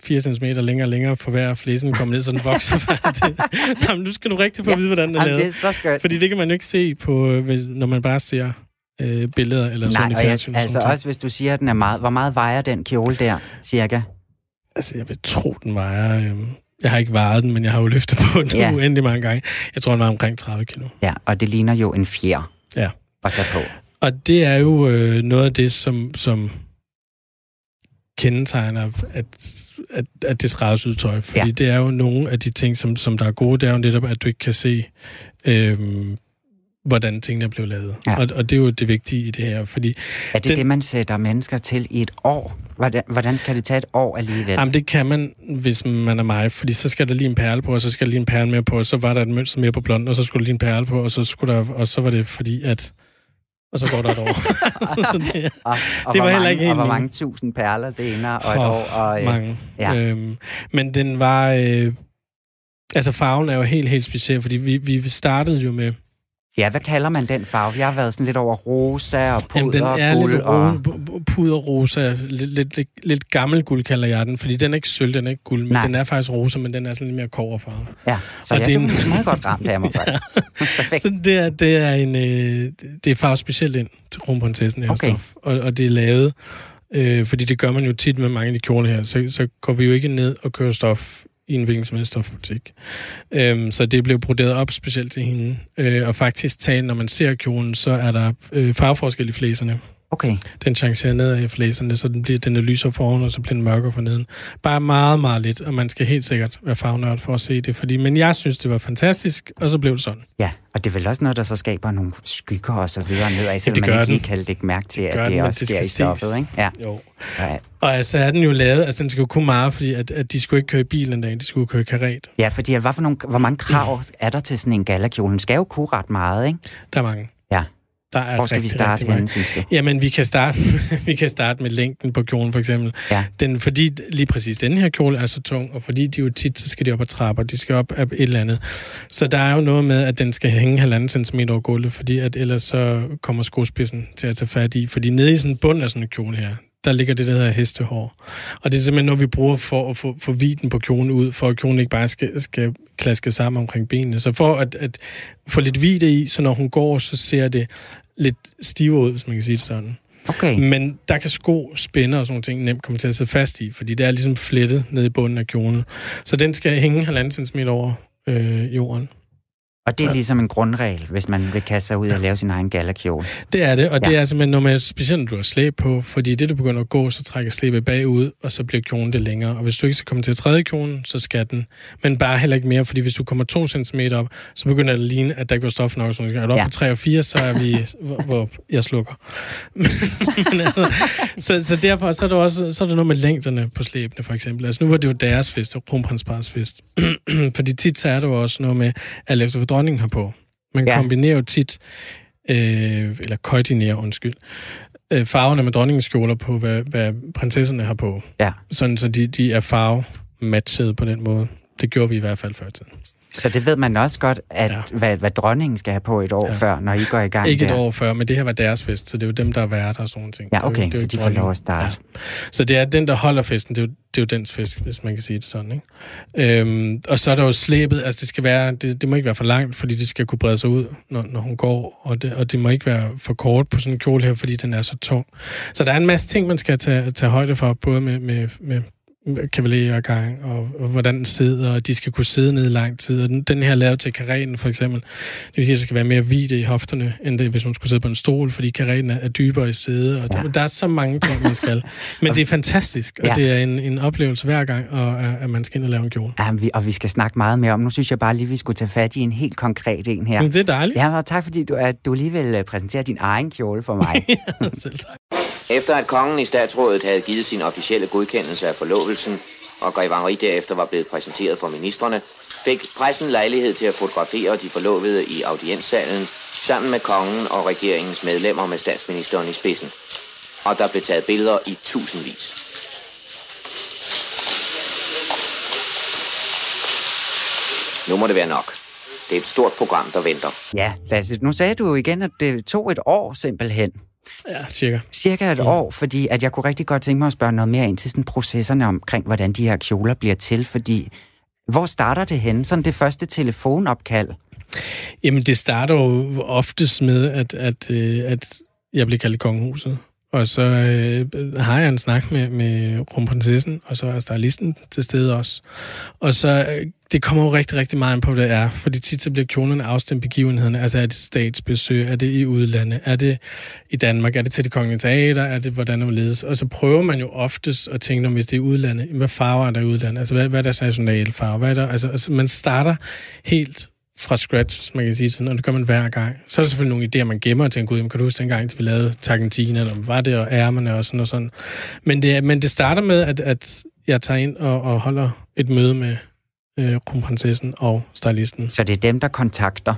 4 cm længere og længere for hver flæsen kommer ned, så den vokser færdigt. Jamen, nu skal du rigtig få at vide, hvordan den er lavet. det er så skønt. Fordi det kan man jo ikke se, på, øh, når man bare ser øh, billeder eller Nej, sådan i fjernsyn. Nej, altså også hvis du siger, at den er meget... Hvor meget vejer den kjole der, cirka? Altså, jeg vil tro, den vejer... Øh, jeg har ikke vejet den, men jeg har jo løftet på den ja. uendelig mange gange. Jeg tror, den var omkring 30 kilo. Ja, og det ligner jo en fjer ja. at tage på. Og det er jo øh, noget af det, som, som kendetegner, at, at, at det skræddersyet Fordi ja. det er jo nogle af de ting, som, som der er gode, det er jo netop, at du ikke kan se, øhm, hvordan tingene er blevet lavet. Ja. Og, og det er jo det vigtige i det her. Fordi er det den, det, man sætter mennesker til i et år? Hvordan, hvordan kan det tage et år alligevel? Jamen, det kan man, hvis man er mig, fordi så skal der lige en perle på, og så skal der lige en perle mere på, og så var der et mønster mere på blond, og så skulle der lige en perle på, og så, skulle der, og så var det fordi, at og så går der et år. så det, og, og det var heller ikke Og hvor mange tusind perler senere, og et oh, år. Og, øh, mange. Ja. Øhm, men den var... Øh, altså farven er jo helt, helt speciel, fordi vi, vi startede jo med Ja, hvad kalder man den farve? Jeg har været sådan lidt over rosa og puder Jamen, den er guld. Lidt og... puder rosa, lidt, lidt, lidt, lidt gammel guld kalder jeg den, fordi den er ikke sølv, den er ikke guld, men Nej. den er faktisk rosa, men den er sådan lidt mere koverfarve. Ja, så og ja, det er en... meget godt ramt af mig ja. Perfekt. Så det er, det er en, øh, det er farvet specielt ind til kronprinsessen her okay. stof, og, og det er lavet, øh, fordi det gør man jo tit med mange af de kjoler her, så, så går vi jo ikke ned og kører stof i en hvilken som helst stofbutik. Øhm, så det blev broderet op specielt til hende. Øh, og faktisk talt, når man ser kjolen, så er der øh, farveforskel i flæserne. Okay. Den chancerer ned af flæserne, så den, bliver, den er lysere foran, og så bliver den mørkere for neden. Bare meget, meget lidt, og man skal helt sikkert være farvenørd for at se det. Fordi, men jeg synes, det var fantastisk, og så blev det sådan. Ja, og det er vel også noget, der så skaber nogle skygger og så videre nedad, selvom ja, man ikke lige kan lægge mærke til, det at det den, også det sker i stoffet, ikke? Ja. Jo. Ja. Og altså er den jo lavet, altså den skal jo kunne meget, fordi at, at de skulle ikke køre i bilen en dag, de skulle køre i karet. Ja, fordi hvad for nogle, hvor mange krav er der til sådan en galakjole? Den skal jo kunne ret meget, ikke? Der er mange. Der er Hvor skal rigtig, vi starte henne, synes du? Jamen, vi kan starte, vi kan starte med længden på kjolen, for eksempel. Ja. Den, fordi lige præcis den her kjole er så tung, og fordi de jo tit, så skal de op ad trapper, de skal op af et eller andet. Så der er jo noget med, at den skal hænge halvanden centimeter over gulvet, fordi at ellers så kommer skospidsen til at tage fat i. Fordi nede i sådan en bund af sådan en kjole her, der ligger det, der hedder hestehår. Og det er simpelthen noget, vi bruger for at få, få viden på kjolen ud, for at kjolen ikke bare skal, skal klaske sammen omkring benene. Så for at, at få lidt hvide i, så når hun går, så ser det lidt stive ud, hvis man kan sige det sådan. Okay. Men der kan sko, spænder og sådan nogle ting nemt komme til at sidde fast i, fordi det er ligesom flettet ned i bunden af kjolen. Så den skal hænge halvanden centimeter over øh, jorden. Og det er ligesom en grundregel, hvis man vil kaste sig ud og lave sin egen galakjole. Det er det, og ja. det er simpelthen når man, specielt når du har slæb på, fordi det du begynder at gå, så trækker slæbet bagud, og så bliver kjolen det længere. Og hvis du ikke skal komme til træde kjolen, så skal den. Men bare heller ikke mere, fordi hvis du kommer to centimeter op, så begynder det at ligne, at der ikke var stof nok. Så er du op ja. på 3 og 4, så er vi, hvor, hvor jeg slukker. Men, altså, så, så derfor så er, der også så er der noget med længderne på slæbene, for eksempel. Altså nu var det jo deres fest, kronprinsparets fest. fordi tit så er der jo også noget med, at efter dronningen har på. Man ja. kombinerer jo tit, øh, eller koordinerer, undskyld, øh, farverne med dronningens kjoler på, hvad, hvad prinsesserne har på. Ja. Sådan, så de, de er farvematchet på den måde. Det gjorde vi i hvert fald før tiden. Så det ved man også godt, at ja. hvad, hvad dronningen skal have på et år ja. før, når I går i gang Ikke der. et år før, men det her var deres fest, så det er jo dem, der er værter og sådan ting. Ja, okay, det er jo, det er så de får lov at starte. Ja. Så det er den, der holder festen, det er jo, det er jo dens fest, hvis man kan sige det sådan. Ikke? Øhm, og så er der jo slæbet, altså det skal være, det, det må ikke være for langt, fordi det skal kunne brede sig ud, når, når hun går, og det, og det må ikke være for kort på sådan en kjole her, fordi den er så tung. Så der er en masse ting, man skal tage, tage højde for, både med, med, med kavalergang, og, og hvordan den sidder, og de skal kunne sidde ned i lang tid. Og den, den her er lavet til kareten, for eksempel. Det vil sige, at der skal være mere hvide i hofterne, end det, hvis hun skulle sidde på en stol, fordi kareten er, er dybere i sædet. Og ja. der, der er så mange ting, man skal. Men det er fantastisk, og ja. det er en, en oplevelse hver gang, og, at man skal ind og lave en kjole. Ja, vi, og vi skal snakke meget mere om. Nu synes jeg bare lige, vi skulle tage fat i en helt konkret en her. Men det er dejligt. Ja, og tak fordi du, at du lige vil øh, præsentere din egen kjole for mig. ja, selv tak. Efter at kongen i statsrådet havde givet sin officielle godkendelse af forlovelsen, og Grev Henri derefter var blevet præsenteret for ministerne, fik pressen lejlighed til at fotografere de forlovede i audienssalen sammen med kongen og regeringens medlemmer med statsministeren i spidsen. Og der blev taget billeder i tusindvis. Nu må det være nok. Det er et stort program, der venter. Ja, Lasse, nu sagde du jo igen, at det tog et år simpelthen. Ja, cirka. Cirka et ja. år, fordi at jeg kunne rigtig godt tænke mig at spørge noget mere ind til sådan processerne omkring, hvordan de her kjoler bliver til, fordi hvor starter det hen? Sådan det første telefonopkald? Jamen, det starter jo oftest med, at, at, øh, at jeg bliver kaldt kongehuset. Og så øh, har jeg en snak med, med kronprinsessen, og så er stylisten til stede også. Og så, øh, det kommer jo rigtig, rigtig meget på, hvad det er. Fordi tit så bliver kjolerne afstemt begivenhederne. Altså er det statsbesøg, er det i udlandet, er det i Danmark, er det til det kongelige teater, er det hvordan det ledes. Og så prøver man jo oftest at tænke, om hvis det er i udlandet, hvad farver er der i udlandet? Altså hvad, hvad er deres nationale farve? Hvad er der? Altså, altså man starter helt fra scratch, hvis man kan sige sådan, og det gør man hver gang. Så er der selvfølgelig nogle idéer, man gemmer og tænker, gud, kan du huske dengang, vi lavede Targentina, eller var det, og ærmerne og sådan og sådan. Men det, men det starter med, at, at jeg tager ind og, og holder et møde med øh, kronprinsessen og stylisten. Så det er dem, der kontakter?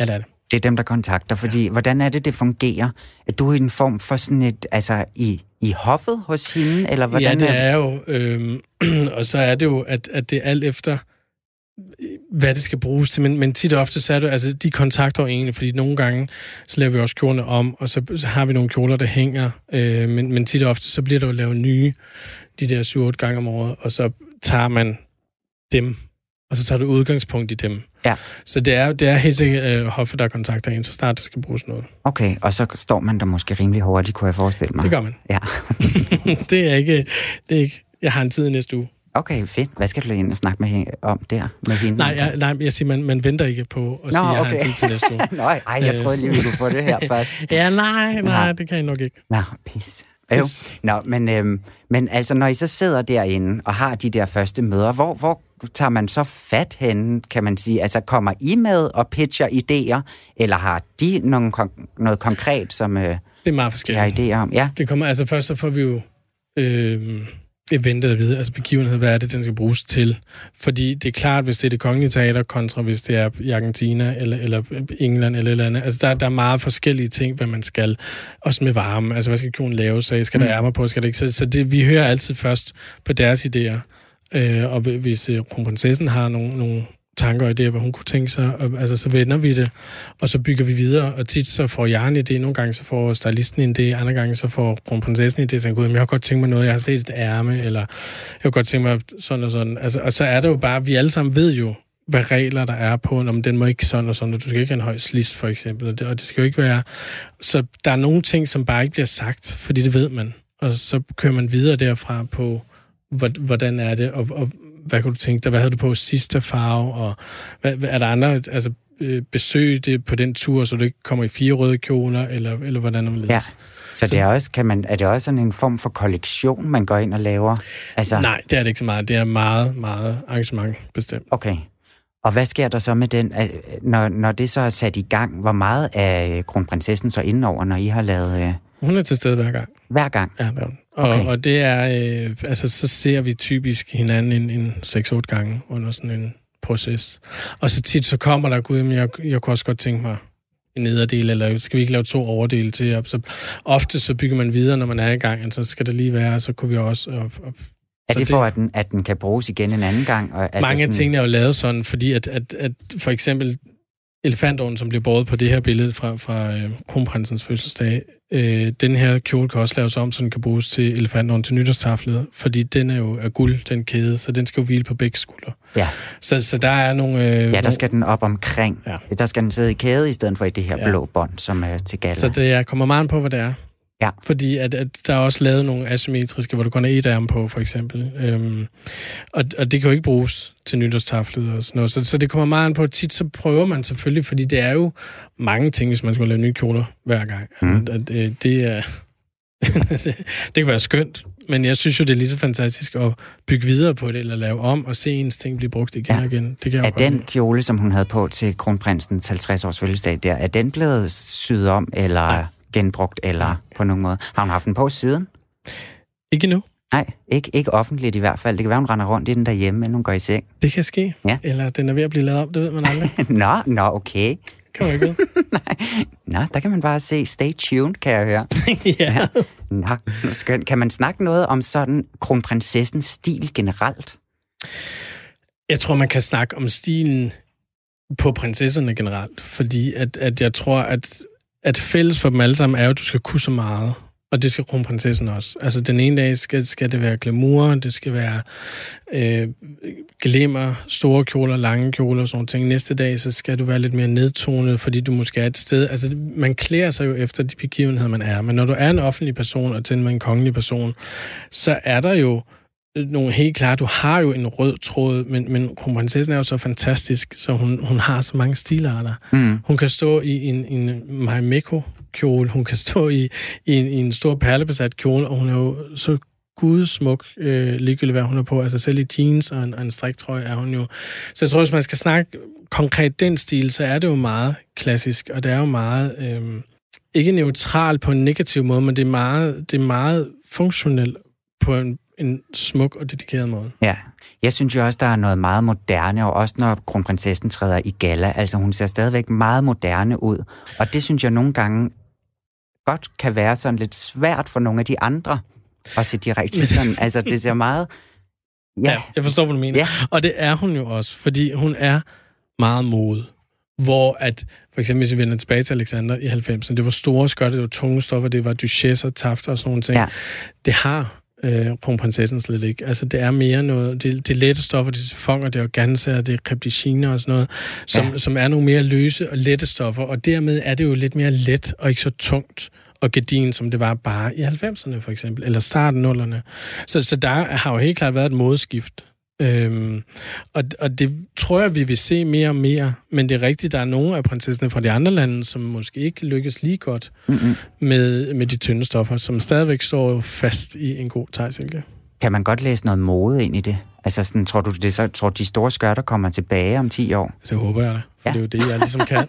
Ja, det er det. Det er dem, der kontakter, fordi ja. hvordan er det, det fungerer? Er du i en form for sådan et, altså i, i hoffet hos hende, eller hvordan Ja, det er jo, øh, og så er det jo, at, at det er alt efter, hvad det skal bruges til, men, men tit og ofte så er det, altså de kontakter jo egentlig, fordi nogle gange, så laver vi også kjolerne om, og så, så har vi nogle kjoler, der hænger, øh, men, men tit og ofte, så bliver der jo lavet nye, de der 7-8 gange om året, og så tager man dem, og så tager du udgangspunkt i dem. Ja. Så det er, det er helt sikkert øh, hoffet, der kontakter en, så snart der skal bruges noget. Okay, og så står man der måske rimelig hurtigt, kunne jeg forestille mig. Det gør man. Ja. det er ikke, det er ikke, jeg har en tid næste uge. Okay, fedt. Hvad skal du ind og snakke med hende, om der? Med hende? Nej, jeg, nej, jeg siger, man, man venter ikke på at Nå, sige, at jeg okay. har tid til næste uge. nej, ej, jeg troede lige, vi kunne få det her først. ja, nej, nej, det kan jeg nok ikke. Nå, pis. Jo. Nå, men, øhm, men altså, når I så sidder derinde og har de der første møder, hvor, hvor tager man så fat henne, kan man sige? Altså, kommer I med og pitcher idéer, eller har de nogle, noget konkret, som øh, det er meget forskelligt. De har idéer om? Ja. Det kommer, altså først så får vi jo... Øh, eventet at vide, altså begivenhed, hvad er det, den skal bruges til? Fordi det er klart, hvis det er det kongelige teater, kontra hvis det er i Argentina, eller, eller England, eller eller andet. Altså, der, der er meget forskellige ting, hvad man skal. Også med varme. Altså, hvad skal kjolen lave? Så skal der mm. ærmer på? Skal der ikke? Så, så det, vi hører altid først på deres idéer. Øh, og hvis øh, kronprinsessen har nogle, nogle tanker og idéer, hvad hun kunne tænke sig, og, altså så vender vi det, og så bygger vi videre, og tit så får jeg en idé, nogle gange så får stylisten en idé, andre gange så får kronprinsessen en idé, så jeg har godt tænkt mig noget, jeg har set et ærme, eller jeg har godt tænkt mig sådan og sådan, altså, og så er det jo bare, vi alle sammen ved jo, hvad regler der er på, om den må ikke sådan og sådan, og du skal ikke have en høj slis, for eksempel, og det, og det skal jo ikke være, så der er nogle ting, som bare ikke bliver sagt, fordi det ved man, og så kører man videre derfra på, hvordan er det, og, og hvad kunne du tænke dig? Hvad havde du på sidste farve? Og hvad, er der andre altså, øh, besøg det på den tur, så du ikke kommer i fire røde kjoler, eller, eller hvordan man Ja. Så, det er, også, kan man, er det også sådan en form for kollektion, man går ind og laver? Altså... Nej, det er det ikke så meget. Det er meget, meget arrangement bestemt. Okay. Og hvad sker der så med den, når, når det så er sat i gang? Hvor meget er kronprinsessen så indenover, når I har lavet... Øh... Hun er til stede hver gang. Hver gang? Ja, det er hun. Og, okay. og det er, øh, altså så ser vi typisk hinanden en, en 6-8 gange under sådan en proces. Og så tit så kommer der, gud, men jeg, jeg kunne også godt tænke mig en nederdel, eller skal vi ikke lave to overdele til? Og så ofte så bygger man videre, når man er i gang, og så skal det lige være, så kunne vi også... Og, og, er det for, det, at den, at den kan bruges igen en anden gang? Og, altså mange sådan... af tingene er jo lavet sådan, fordi at, at, at for eksempel elefantånden, som bliver båret på det her billede fra, fra øh, kronprinsens fødselsdag, øh, den her kjole kan også laves om, så den kan bruges til elefantånden til nytårstaflet, fordi den er jo af guld, den kæde, så den skal jo hvile på begge skuldre. Ja. Så, så der er nogle... Øh, ja, der skal den op omkring. Ja. Der skal den sidde i kæde, i stedet for i det her ja. blå bånd, som er til gala. Så det er, kommer meget på, hvad det er. Ja. Fordi at, at der er også lavet nogle asymmetriske, hvor du kun har et arm på, for eksempel. Øhm, og, og det kan jo ikke bruges til nytårstaflet og sådan noget. Så, så det kommer meget an på. Tit så prøver man selvfølgelig, fordi det er jo mange ting, hvis man skulle lave nye kjoler hver gang. Mm. At, at, det, det er... det kan være skønt, men jeg synes jo, det er lige så fantastisk at bygge videre på det, eller lave om, og se ens ting blive brugt igen ja. og igen. Det kan er den med. kjole, som hun havde på til kronprinsens 50-års fødselsdag der, er den blevet syet om, eller... Ja genbrugt eller på nogen måde. Har hun haft den på siden? Ikke nu. Nej, ikke, ikke offentligt i hvert fald. Det kan være, hun render rundt i den derhjemme, men hun går i seng. Det kan ske. Ja. Eller den er ved at blive lavet om, det ved man aldrig. nå, nå, okay. Kan man ikke Nej, nå, der kan man bare se, stay tuned, kan jeg høre. ja. ja. Nå, skønt. Kan man snakke noget om sådan kronprinsessens stil generelt? Jeg tror, man kan snakke om stilen på prinsesserne generelt, fordi at, at jeg tror, at, at fælles for dem alle sammen er jo, at du skal kunne så meget. Og det skal kronprinsessen også. Altså, den ene dag skal, skal det være glamour, det skal være øh, glimmer, store kjoler, lange kjoler og sådan ting. Næste dag, så skal du være lidt mere nedtonet, fordi du måske er et sted... Altså, man klæder sig jo efter de begivenheder, man er. Men når du er en offentlig person, og til med en kongelig person, så er der jo nogle helt klart, du har jo en rød tråd, men, men kronprinsessen er jo så fantastisk, så hun, hun har så mange stilarter. Mm. Hun kan stå i en, en Marimekko kjole, hun kan stå i, i, en, i en stor perlebesat kjole, og hun er jo så gudsmuk, øh, ligegyldigt hvad hun er på. Altså selv i jeans og en, og en striktrøje er hun jo. Så jeg tror, hvis man skal snakke konkret den stil, så er det jo meget klassisk, og det er jo meget, øh, ikke neutralt på en negativ måde, men det er meget, det er meget funktionelt på en, en smuk og dedikeret måde. Ja, jeg synes jo også, der er noget meget moderne, og også når kronprinsessen træder i gala, altså hun ser stadigvæk meget moderne ud, og det synes jeg nogle gange godt kan være sådan lidt svært for nogle af de andre at se direkte sådan, altså det ser meget... Ja, ja jeg forstår, hvad du mener. Ja. Og det er hun jo også, fordi hun er meget mode hvor at, for eksempel hvis vi vender tilbage til Alexander i 90'erne, det var store skørter, det var tunge stoffer, det var duchesser, tafter og sådan nogle ting. Ja. Det har øh, kronprinsessen slet ikke. Altså, det er mere noget, det, det lette stoffer, det er sifonger, det er organser, det er krypticiner og sådan noget, som, ja. som er nogle mere løse og lette stoffer, og dermed er det jo lidt mere let og ikke så tungt og gedin, som det var bare i 90'erne for eksempel, eller starten 0'erne. Så, så der har jo helt klart været et modeskift. Øhm, og, og det tror jeg, vi vil se mere og mere. Men det er rigtigt, der er nogle af prinsesserne fra de andre lande, som måske ikke lykkes lige godt mm-hmm. med, med de tynde stoffer, som stadigvæk står fast i en god tegsilke. Kan man godt læse noget mode ind i det? Altså, sådan, tror du, det så, tror de store skørter kommer tilbage om 10 år? Så håber jeg det. For ja. det er jo det, jeg ligesom kan.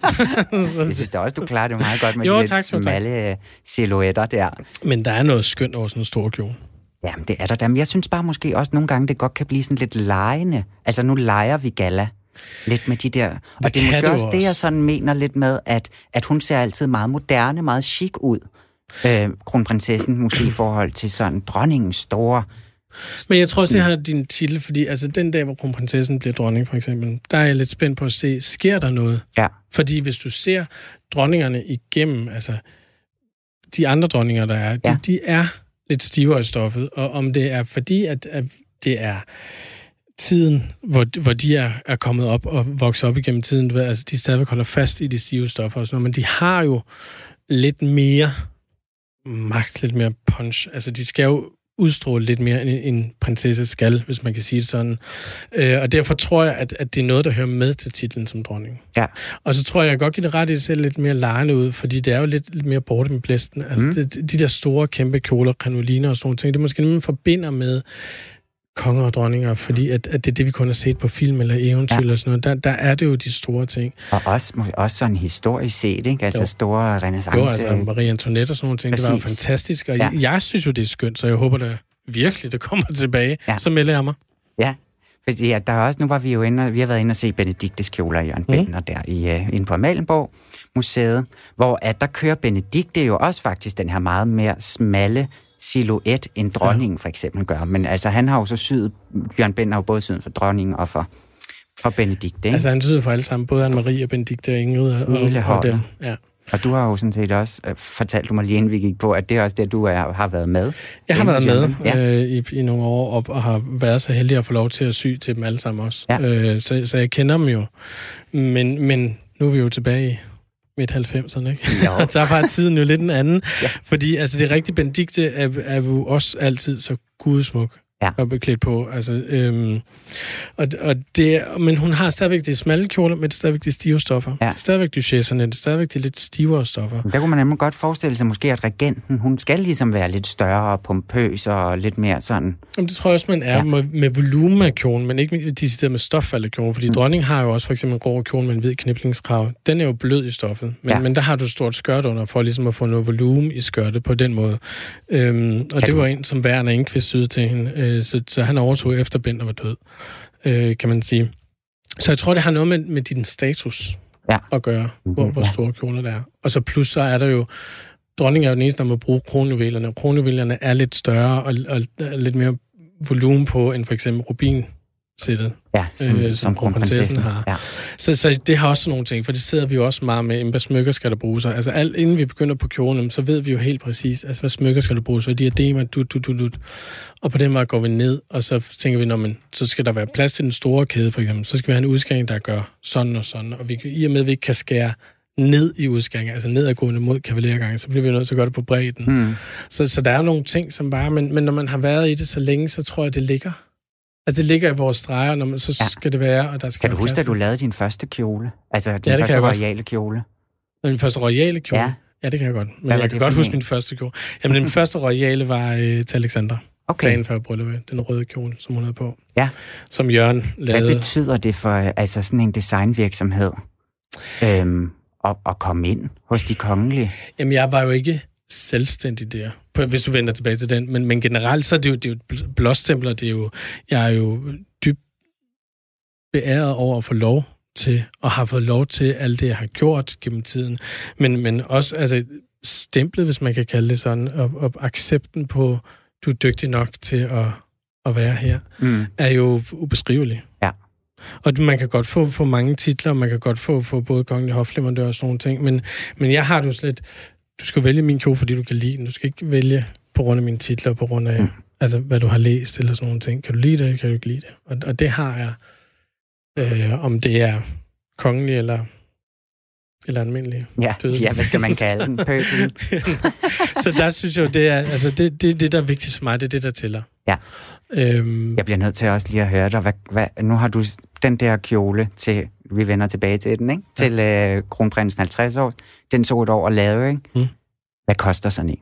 jeg synes da også, du klarer det meget godt med jo, de lidt tak, smalle tak. silhuetter der. Men der er noget skønt over sådan en stor kjole. Jamen, det er der da. Men jeg synes bare måske også nogle gange, det godt kan blive sådan lidt lejende. Altså, nu leger vi gala lidt med de der... Og det, det er måske også, også det, jeg sådan mener lidt med, at, at hun ser altid meget moderne, meget chic ud. Øh, kronprinsessen måske i forhold til sådan dronningens store... Men jeg tror også, jeg har din titel, fordi altså, den dag, hvor kronprinsessen bliver dronning, for eksempel, der er jeg lidt spændt på at se, sker der noget? Ja. Fordi hvis du ser dronningerne igennem, altså de andre dronninger, der er, de, ja. de er lidt stivere i stoffet, og om det er fordi, at, at det er tiden, hvor, hvor de er, er kommet op og vokset op igennem tiden, altså de stadigvæk holder fast i de stive stoffer og sådan noget, men de har jo lidt mere magt, lidt mere punch. Altså de skal jo udstråle lidt mere, end en prinsesse skal, hvis man kan sige det sådan. Øh, og derfor tror jeg, at, at det er noget, der hører med til titlen som dronning. Ja. Og så tror jeg, at jeg godt give det ret i det selv lidt mere lejende ud, fordi det er jo lidt, lidt mere borte med blæsten. Altså, mm. det, de der store, kæmpe kjoler, kranoliner og sådan noget ting, det er måske noget, man forbinder med konger og dronninger, fordi at, at det er det, vi kun har set på film eller eventyr ja. eller sådan noget. Der, der er det jo de store ting. Og også, også sådan historisk set, ikke? Altså jo. store renaissance. Jo, altså Marie Antoinette og sådan noget ting, Præcis. det var jo fantastisk. Og ja. jeg, jeg synes jo, det er skønt, så jeg håber da virkelig, det kommer tilbage. Ja. Så melder jeg mig. Ja, fordi ja, der er også, nu var vi jo inde, vi har været inde og se Benediktes kjoler i Jørgen mm. Bender der i, uh, inde på Amalienborg Museet, hvor at der kører Benedikte jo også faktisk den her meget mere smalle silhuet, end dronningen ja. for eksempel gør. Men altså, han har jo så syet, Bjørn Ben har jo både syet for dronningen og for, for Benedikte. Ikke? Altså, han syede for alle sammen, både Anne-Marie og Benedikte og Ingrid og, Hele og, og dem. Ja. Og du har jo sådan set også uh, fortalt du mig lige inden vi gik på, at det er også det, du er, har været med. Jeg har været med ja. øh, i, i nogle år, og, og har været så heldig at få lov til at sy til dem alle sammen også. Ja. Øh, så, så jeg kender dem jo. Men, men nu er vi jo tilbage i midt-90'erne, ikke? Jo. der var tiden jo lidt en anden. Ja. Fordi altså, det rigtige Benedikte er, er jo også altid så gudsmuk. Ja. og beklædt på. Altså, øhm, og, og det, men hun har stadigvæk de smalle kjoler, men det er stadigvæk de stive stoffer. Ja. Det er stadigvæk duchesserne, det er stadigvæk de lidt stivere stoffer. Der kunne man nemlig godt forestille sig måske, at regenten, hun skal ligesom være lidt større og pompøs og lidt mere sådan... Jamen, det tror jeg også, man er ja. med, med volumen af kjolen, men ikke de sidder med stoffald af kjolen, fordi mm. dronningen har jo også for eksempel en grå kjole med en hvid kniblingskrav. Den er jo blød i stoffet, men, ja. men der har du et stort skørt under, for ligesom at få noget volumen i skørtet på den måde. Øhm, og kan det du... var en, som Werner Enqvist syede til hende, øh, så, så han overtog efter Bender var død, øh, kan man sige. Så jeg tror, det har noget med, med din status ja. at gøre, hvor, mm-hmm. hvor store kjoler der er. Og så plus, så er der jo dronningen er jo den eneste, der må bruge kronjuvelerne. Kronjuvelerne er lidt større og, og, og lidt mere volumen på, end for eksempel rubin sættet, ja, som, øh, som, som kronprinsessen har. Ja. Så, så det har også nogle ting, for det sidder vi jo også meget med, hvad smykker skal der bruges. Altså alt, inden vi begynder på kjolen, så ved vi jo helt præcis, altså hvad smykker skal der bruges, hvad diadema, du, du, du, du. Og på den måde går vi ned, og så tænker vi, når man, så skal der være plads til den store kæde, for eksempel. Så skal vi have en udskæring, der gør sådan og sådan. Og vi, i og med, at vi ikke kan skære ned i udskæringen, altså nedadgående mod kavalergangen, så bliver vi nødt til at gøre det på bredden. Mm. Så, så der er nogle ting, som bare... Men, men når man har været i det så længe, så tror jeg, det ligger Altså, det ligger i vores streger, når man, så ja. skal det være, og der skal Kan du huske, at du lavede din første kjole? Altså, din ja, første royale kjole? Min første royale kjole? Ja. Ja, det kan jeg godt. Men Hvad jeg kan godt huske min første kjole. Jamen, min første royale var øh, til Alexander. Okay. Dagen før brylluppet. Den røde kjole, som hun havde på. Ja. Som Jørgen lavede. Hvad betyder det for altså sådan en designvirksomhed? Øhm, at, at komme ind hos de kongelige? Jamen, jeg var jo ikke selvstændig der, på, hvis du vender tilbage til den. Men, men generelt, så er det jo, det er jo blåstempler, det er jo, jeg er jo dybt beæret over at få lov til, og har fået lov til alt det, jeg har gjort gennem tiden. Men, men også altså, stemplet, hvis man kan kalde det sådan, og, og accepten på, du er dygtig nok til at, at være her, mm. er jo ubeskrivelig. Ja. Og man kan godt få, få mange titler, man kan godt få, få både kongelig hofleverandør og sådan nogle ting, men, men jeg har det jo slet du skal vælge min kjole, fordi du kan lide den. Du skal ikke vælge på grund af mine titler, på grund af, mm. altså, hvad du har læst eller sådan nogle ting. Kan du lide det, eller kan du ikke lide det? Og, og det har jeg, øh, om det er kongelig eller eller almindelig ja, døde. Ja, hvad skal man kalde den? så der synes jeg det er, altså det, det, det, der er vigtigst for mig, det er det, der tæller. Ja. Øhm, jeg bliver nødt til også lige at høre dig. Hvad, hvad, nu har du den der kjole til vi vender tilbage til den, ikke? Ja. Til øh, kronprinsen 50 år. Den så et år at lave, ikke? Mm. Hvad koster sådan en?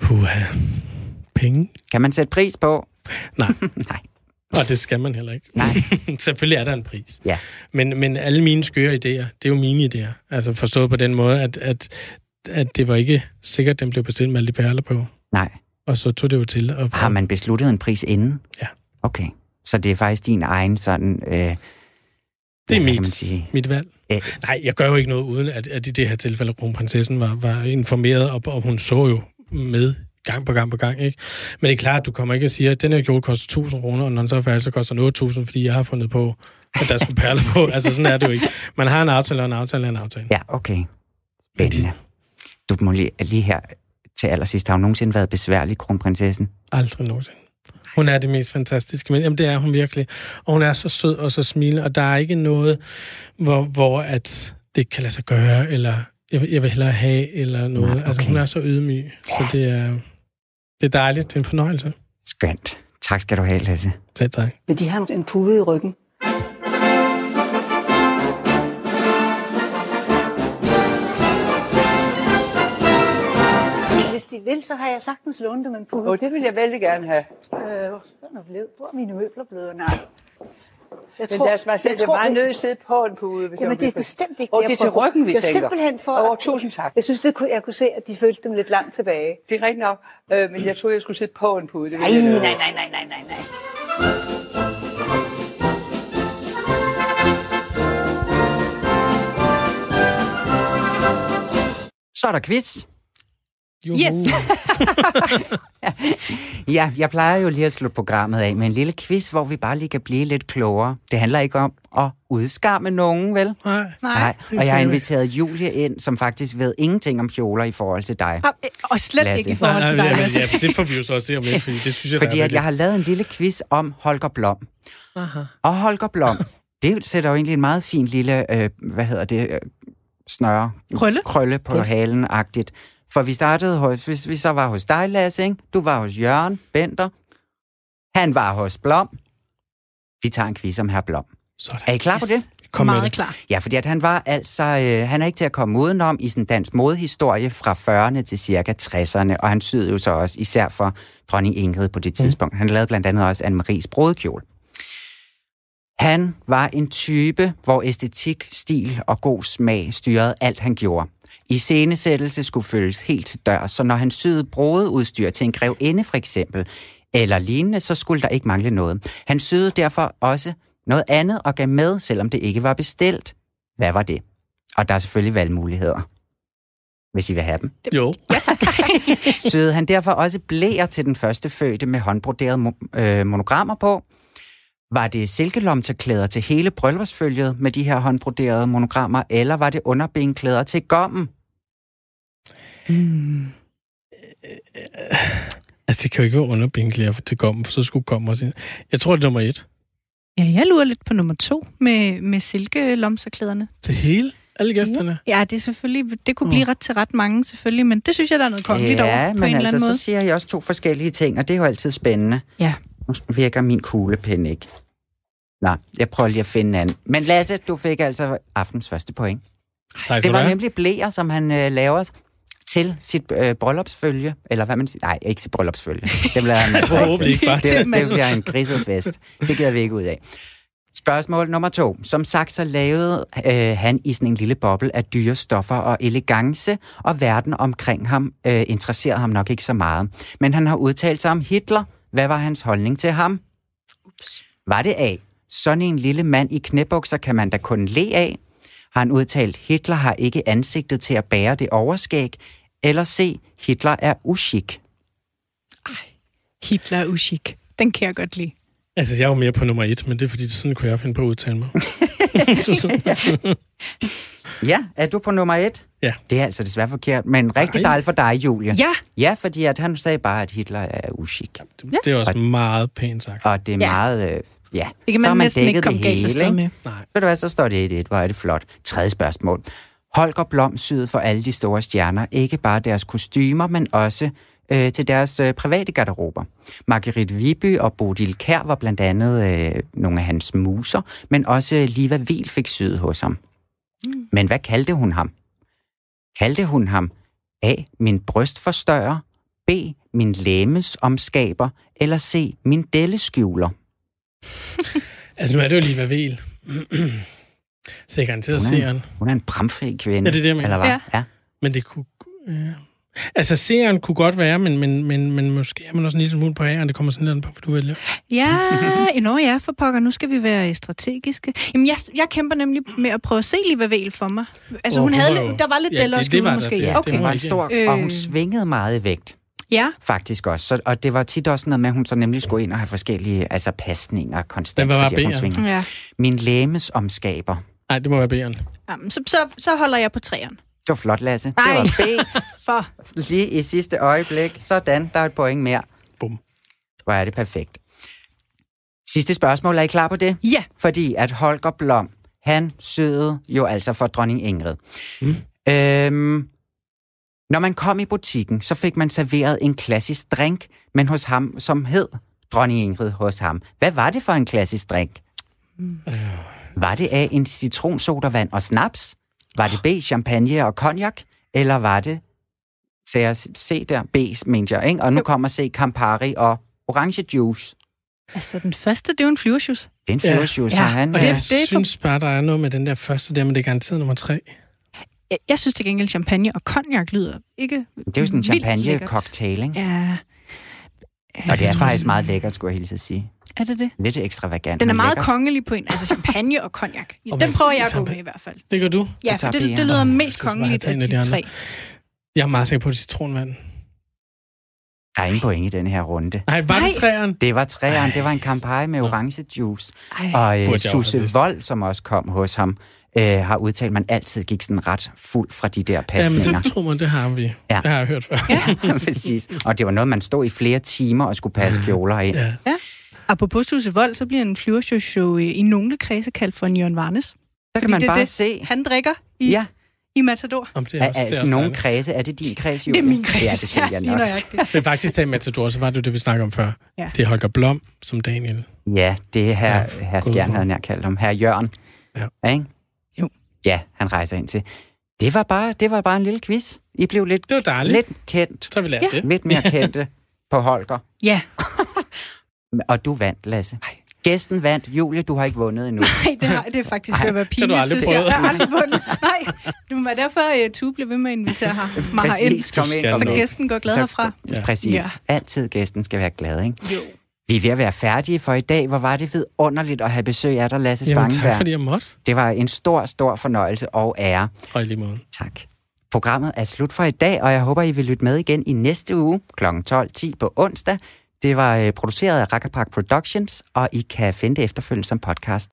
Puha. Penge? Kan man sætte pris på? Nej. Nej. Og det skal man heller ikke. Nej. Selvfølgelig er der en pris. Ja. Men, men alle mine skøre idéer, det er jo mine idéer. Altså forstået på den måde, at, at, at det var ikke sikkert, at den blev bestilt med alle de perler på. Nej. Og så tog det jo til. At, Har man besluttet en pris inden? Ja. Okay. Så det er faktisk din egen sådan... Øh, det er mit, mit valg. Æ. Nej, jeg gør jo ikke noget uden, at, at i det her tilfælde, kronprinsessen var, var informeret, og, og hun så jo med gang på gang på gang, ikke? Men det er klart, at du kommer ikke og siger, at den her kjole koster 1000 kroner, og når den så er færdig, så koster 8000, fordi jeg har fundet på, at der skulle perle på. altså, sådan er det jo ikke. Man har en aftale, og en aftale er en aftale. Ja, okay. Spændende. Du må lige, lige her til allersidst, har hun nogensinde været besværlig, kronprinsessen? Aldrig nogensinde. Hun er det mest fantastiske. Men jamen, det er hun virkelig. Og hun er så sød og så smilende, og der er ikke noget, hvor, hvor at det ikke kan lade sig gøre, eller jeg, jeg vil hellere have, eller noget. Nej, okay. Altså, hun er så ydmyg, ja. så det er, det er dejligt. Det er en fornøjelse. Skønt. Tak skal du have, Lasse. Selv tak. Men de har en pude i ryggen. De vil, så har jeg sagtens lånt dem en pude. Åh, oh, det vil jeg vældig gerne have. Øh, hvor er mine møbler blevet? Nej. Jeg tror, Men lad os bare er meget nødt til på en pude. Hvis jamen, det er bestemt ikke Og det er til ryggen, vi jeg tænker. simpelthen for... Oh, tusind tak. Jeg synes, det kunne, jeg kunne se, at de følte dem lidt langt tilbage. Det er rigtigt nok. Øh, men jeg troede, jeg skulle sidde på en pude. Det nej, nej, nej, nej, nej, nej, nej. Så er der quiz. Juhu. Yes! ja, jeg plejer jo lige at slutte programmet af med en lille quiz, hvor vi bare lige kan blive lidt klogere. Det handler ikke om at udskamme nogen, vel? Nej. Nej. Og jeg har inviteret Julie ind, som faktisk ved ingenting om kjoler i forhold til dig. Og, og slet Lasse. ikke i forhold til dig, Lasse. Ja, det får vi jo så også se om lidt, fordi det synes jeg, Fordi at jeg har lavet en lille quiz om Holger Blom. Aha. Og Holger Blom, det sætter jo egentlig en meget fin lille, øh, hvad hedder det, øh, snøre. Krølle. Krølle på Krølle. halen-agtigt. For vi startede hos, hvis vi så var hos dig, Lasse, ikke? du var hos Jørgen Benter, Han var hos Blom. Vi tager en quiz om her Blom. Sådan. Er I klar på det? Kom med Meget det. klar. Ja, fordi at han var altså, øh, han er ikke til at komme udenom i sådan dansk modehistorie fra 40'erne til cirka 60'erne, og han syede jo så også især for dronning Ingrid på det tidspunkt. Han lavede blandt andet også Anne-Maries brudekjole. Han var en type, hvor æstetik, stil og god smag styrede alt, han gjorde. I scenesættelse skulle følges helt til dør, så når han syede brodeudstyr til en grevinde for eksempel, eller lignende, så skulle der ikke mangle noget. Han syede derfor også noget andet og gav med, selvom det ikke var bestilt. Hvad var det? Og der er selvfølgelig valgmuligheder, hvis I vil have dem. Jo. Syede han derfor også blæer til den første fødte med håndbroderede mo- øh, monogrammer på? Var det silkelomterklæder til hele bryllupsfølget med de her håndbroderede monogrammer, eller var det underbenklæder til gommen? Altså, det kan jo ikke være underbenklæder til gommen, for så skulle gommen også ind. Jeg tror, det er nummer et. Ja, jeg lurer lidt på nummer to med, med silkelomserklæderne. Det hele? Alle gæsterne? Ja, det er selvfølgelig, det kunne blive ret til ret mange selvfølgelig, men det synes jeg, der er noget kongeligt over ja, på men en eller altså, anden måde. så siger jeg også to forskellige ting, og det er jo altid spændende. Ja. Nu virker min kuglepen ikke. Nå, jeg prøver lige at finde en anden. Men Lasse, du fik altså aftens første point. Tak Det var nemlig blæer, som han øh, laver til sit øh, bryllupsfølge. Eller hvad man siger. Nej, ikke sit bryllupsfølge. Det bliver han altså Forhåbentlig ikke bare det, til det, bliver en griset fest. Det gider vi ikke ud af. Spørgsmål nummer to. Som sagt, så lavede øh, han i sådan en lille boble af dyre stoffer og elegance, og verden omkring ham øh, interesserede ham nok ikke så meget. Men han har udtalt sig om Hitler. Hvad var hans holdning til ham? Var det A? Sådan en lille mand i knæbukser kan man da kun le af. Har han udtalt, Hitler har ikke ansigtet til at bære det overskæg? Eller C. Hitler er uschik. Hitler er uschik. Den kan jeg godt lide. Altså, jeg er jo mere på nummer et, men det er fordi, sådan kunne jeg finde på at udtale mig. Sådan. Ja, er du på nummer et? Ja. Det er altså desværre forkert, men rigtig dejligt for dig, Julie. Ja, Ja, fordi at han sagde bare, at Hitler er uschik. Det, det er også meget pænt sagt. Og det er Ja. meget... Øh, ja, det kan så har man man næsten ikke dækket komme det galt hele, ikke? med. Nej. Ved du hvad, så står det 1-1. Hvor er det flot. Tredje spørgsmål. Holger Blom syede for alle de store stjerner, ikke bare deres kostymer, men også øh, til deres øh, private garderober. Marguerite Viby og Bodil Kær var blandt andet øh, nogle af hans muser, men også Liva Vil fik syet hos ham. Mm. Men hvad kaldte hun ham? Kaldte hun ham A. Min brystforstørrer, B. Min læmesomskaber, eller C. Min delleskjuler? Altså, nu er det jo lige hvad vel. Så jeg kan til at se han. Hun er en bramfri kvinde. Ja, det er det, jeg mener. Eller hvad? Ja. ja. Men det kunne... Ja. Altså, seeren kunne godt være, men, men, men, men måske er man også en lille smule på æren. Det kommer sådan lidt an på, hvad du vælger. Ja, nå ja, for pokker, nu skal vi være strategiske. Jamen, jeg, jeg kæmper nemlig med at prøve at se Liva Vel for mig. Altså, Åh, hun hun havde jo- der var lidt Ja, ja, det- eller det var der, måske. det- Ja, okay. Det var en stor, og hun Øh. svingede meget i vægt. Ja, Faktisk også. Så, og det var tit også noget med, at hun så nemlig skulle ind og have forskellige altså pasninger konstant, fordi at hun svingede. ja. Min læmesomskaber. Nej, det må være B'eren. Jamen, så, så, så holder jeg på træerne. Det var flot, Lasse. Nej. Det var B. For Lige i sidste øjeblik. Sådan, der er et point mere. Bum. Hvor er det perfekt. Sidste spørgsmål, er I klar på det? ja, Fordi at Holger Blom, han syede jo altså for dronning Ingrid. Mm. Øhm, når man kom i butikken, så fik man serveret en klassisk drink, men hos ham, som hed dronning Ingrid hos ham. Hvad var det for en klassisk drink? Mm. Var det A, en citronsodavand og snaps? Var det B, champagne og cognac? Eller var det, så jeg C der, B, mente jeg, ikke? Og nu kommer C, Campari og orange juice. altså den første, det er jo en flyversjus. Det er en Ja. flyversjuice, Ja, ja. han... Og øh, jeg det er for- synes bare, der er noget med den der første der, men det er garanteret nummer tre. Jeg, jeg synes til gengæld, champagne og cognac lyder ikke Det er jo sådan en champagne-cocktail, ikke? Ja, Og det er faktisk meget lækkert, skulle jeg hilse at sige. Er det det? Lidt ekstravagant. Den er meget lækkert. kongelig på en, altså champagne og cognac. Og Den prøver jeg at gå med i hvert fald. Det gør du. Ja, for det, det lyder mest jeg kongeligt af de de tre. Jeg er meget sikker på, citronvand. Der er ingen point i den her runde. Nej, var det træeren? Det var træeren, det var en Campari med orange juice. Ej. Og øh, Susse. Vold, som også kom hos ham, øh, har udtalt, at man altid gik sådan ret fuld fra de der Jamen, pasninger. det tror man, det har vi. Ja. Det har jeg hørt før. Ja. Præcis. Og det var noget, man stod i flere timer og skulle passe kjoler ind. ja. Apropos Susse Vold, så bliver en flyversjus jo i nogle kredse kaldt for en Jørgen Varnes. Der kan man det er bare det, se. Han drikker i, Ja, i Matador. Om det er, også, er, det er er også nogen dejligt. kredse? Er det din kreds, Det er Julie? min kreds. Ja, det tænker jeg lige nok. Men faktisk til Matador, så var det det, vi snakkede om før. Ja. Det er Holger Blom som Daniel. Ja, det er her, Ja, her Skjern, havde jeg kaldt ham. Her Jørgen. Ja. Ikke? Jo. Ja, han rejser ind til. Det var bare, det var bare en lille quiz. I blev lidt, Det var dejligt. lidt kendt. Så vi lært Ja. det. Lidt mere kendte på Holger. Ja, Og du vandt, Lasse. Gæsten vandt. Julie, du har ikke vundet endnu. nej, det, har, det er faktisk ved at være det du pinligt, aldrig synes jeg. prøvet. Jeg har aldrig vundet. Nej, det var derfor, at Tue blev ved med at invitere her, mig herind, så ind. gæsten går glad Så- herfra. Ja. Præcis. Ja. Altid gæsten skal være glad, ikke? Jo. Vi er ved at være færdige for i dag. Hvor var det vidunderligt at have besøg af dig, Lasse Jamen, tak Spangenberg. fordi jeg måtte. Det var en stor, stor fornøjelse og ære. Og lige måde. Tak. Programmet er slut for i dag, og jeg håber, I vil lytte med igen i næste uge kl. 12.10 på onsdag. Det var øh, produceret af Rakkerpark Productions, og I kan finde det efterfølgende som podcast.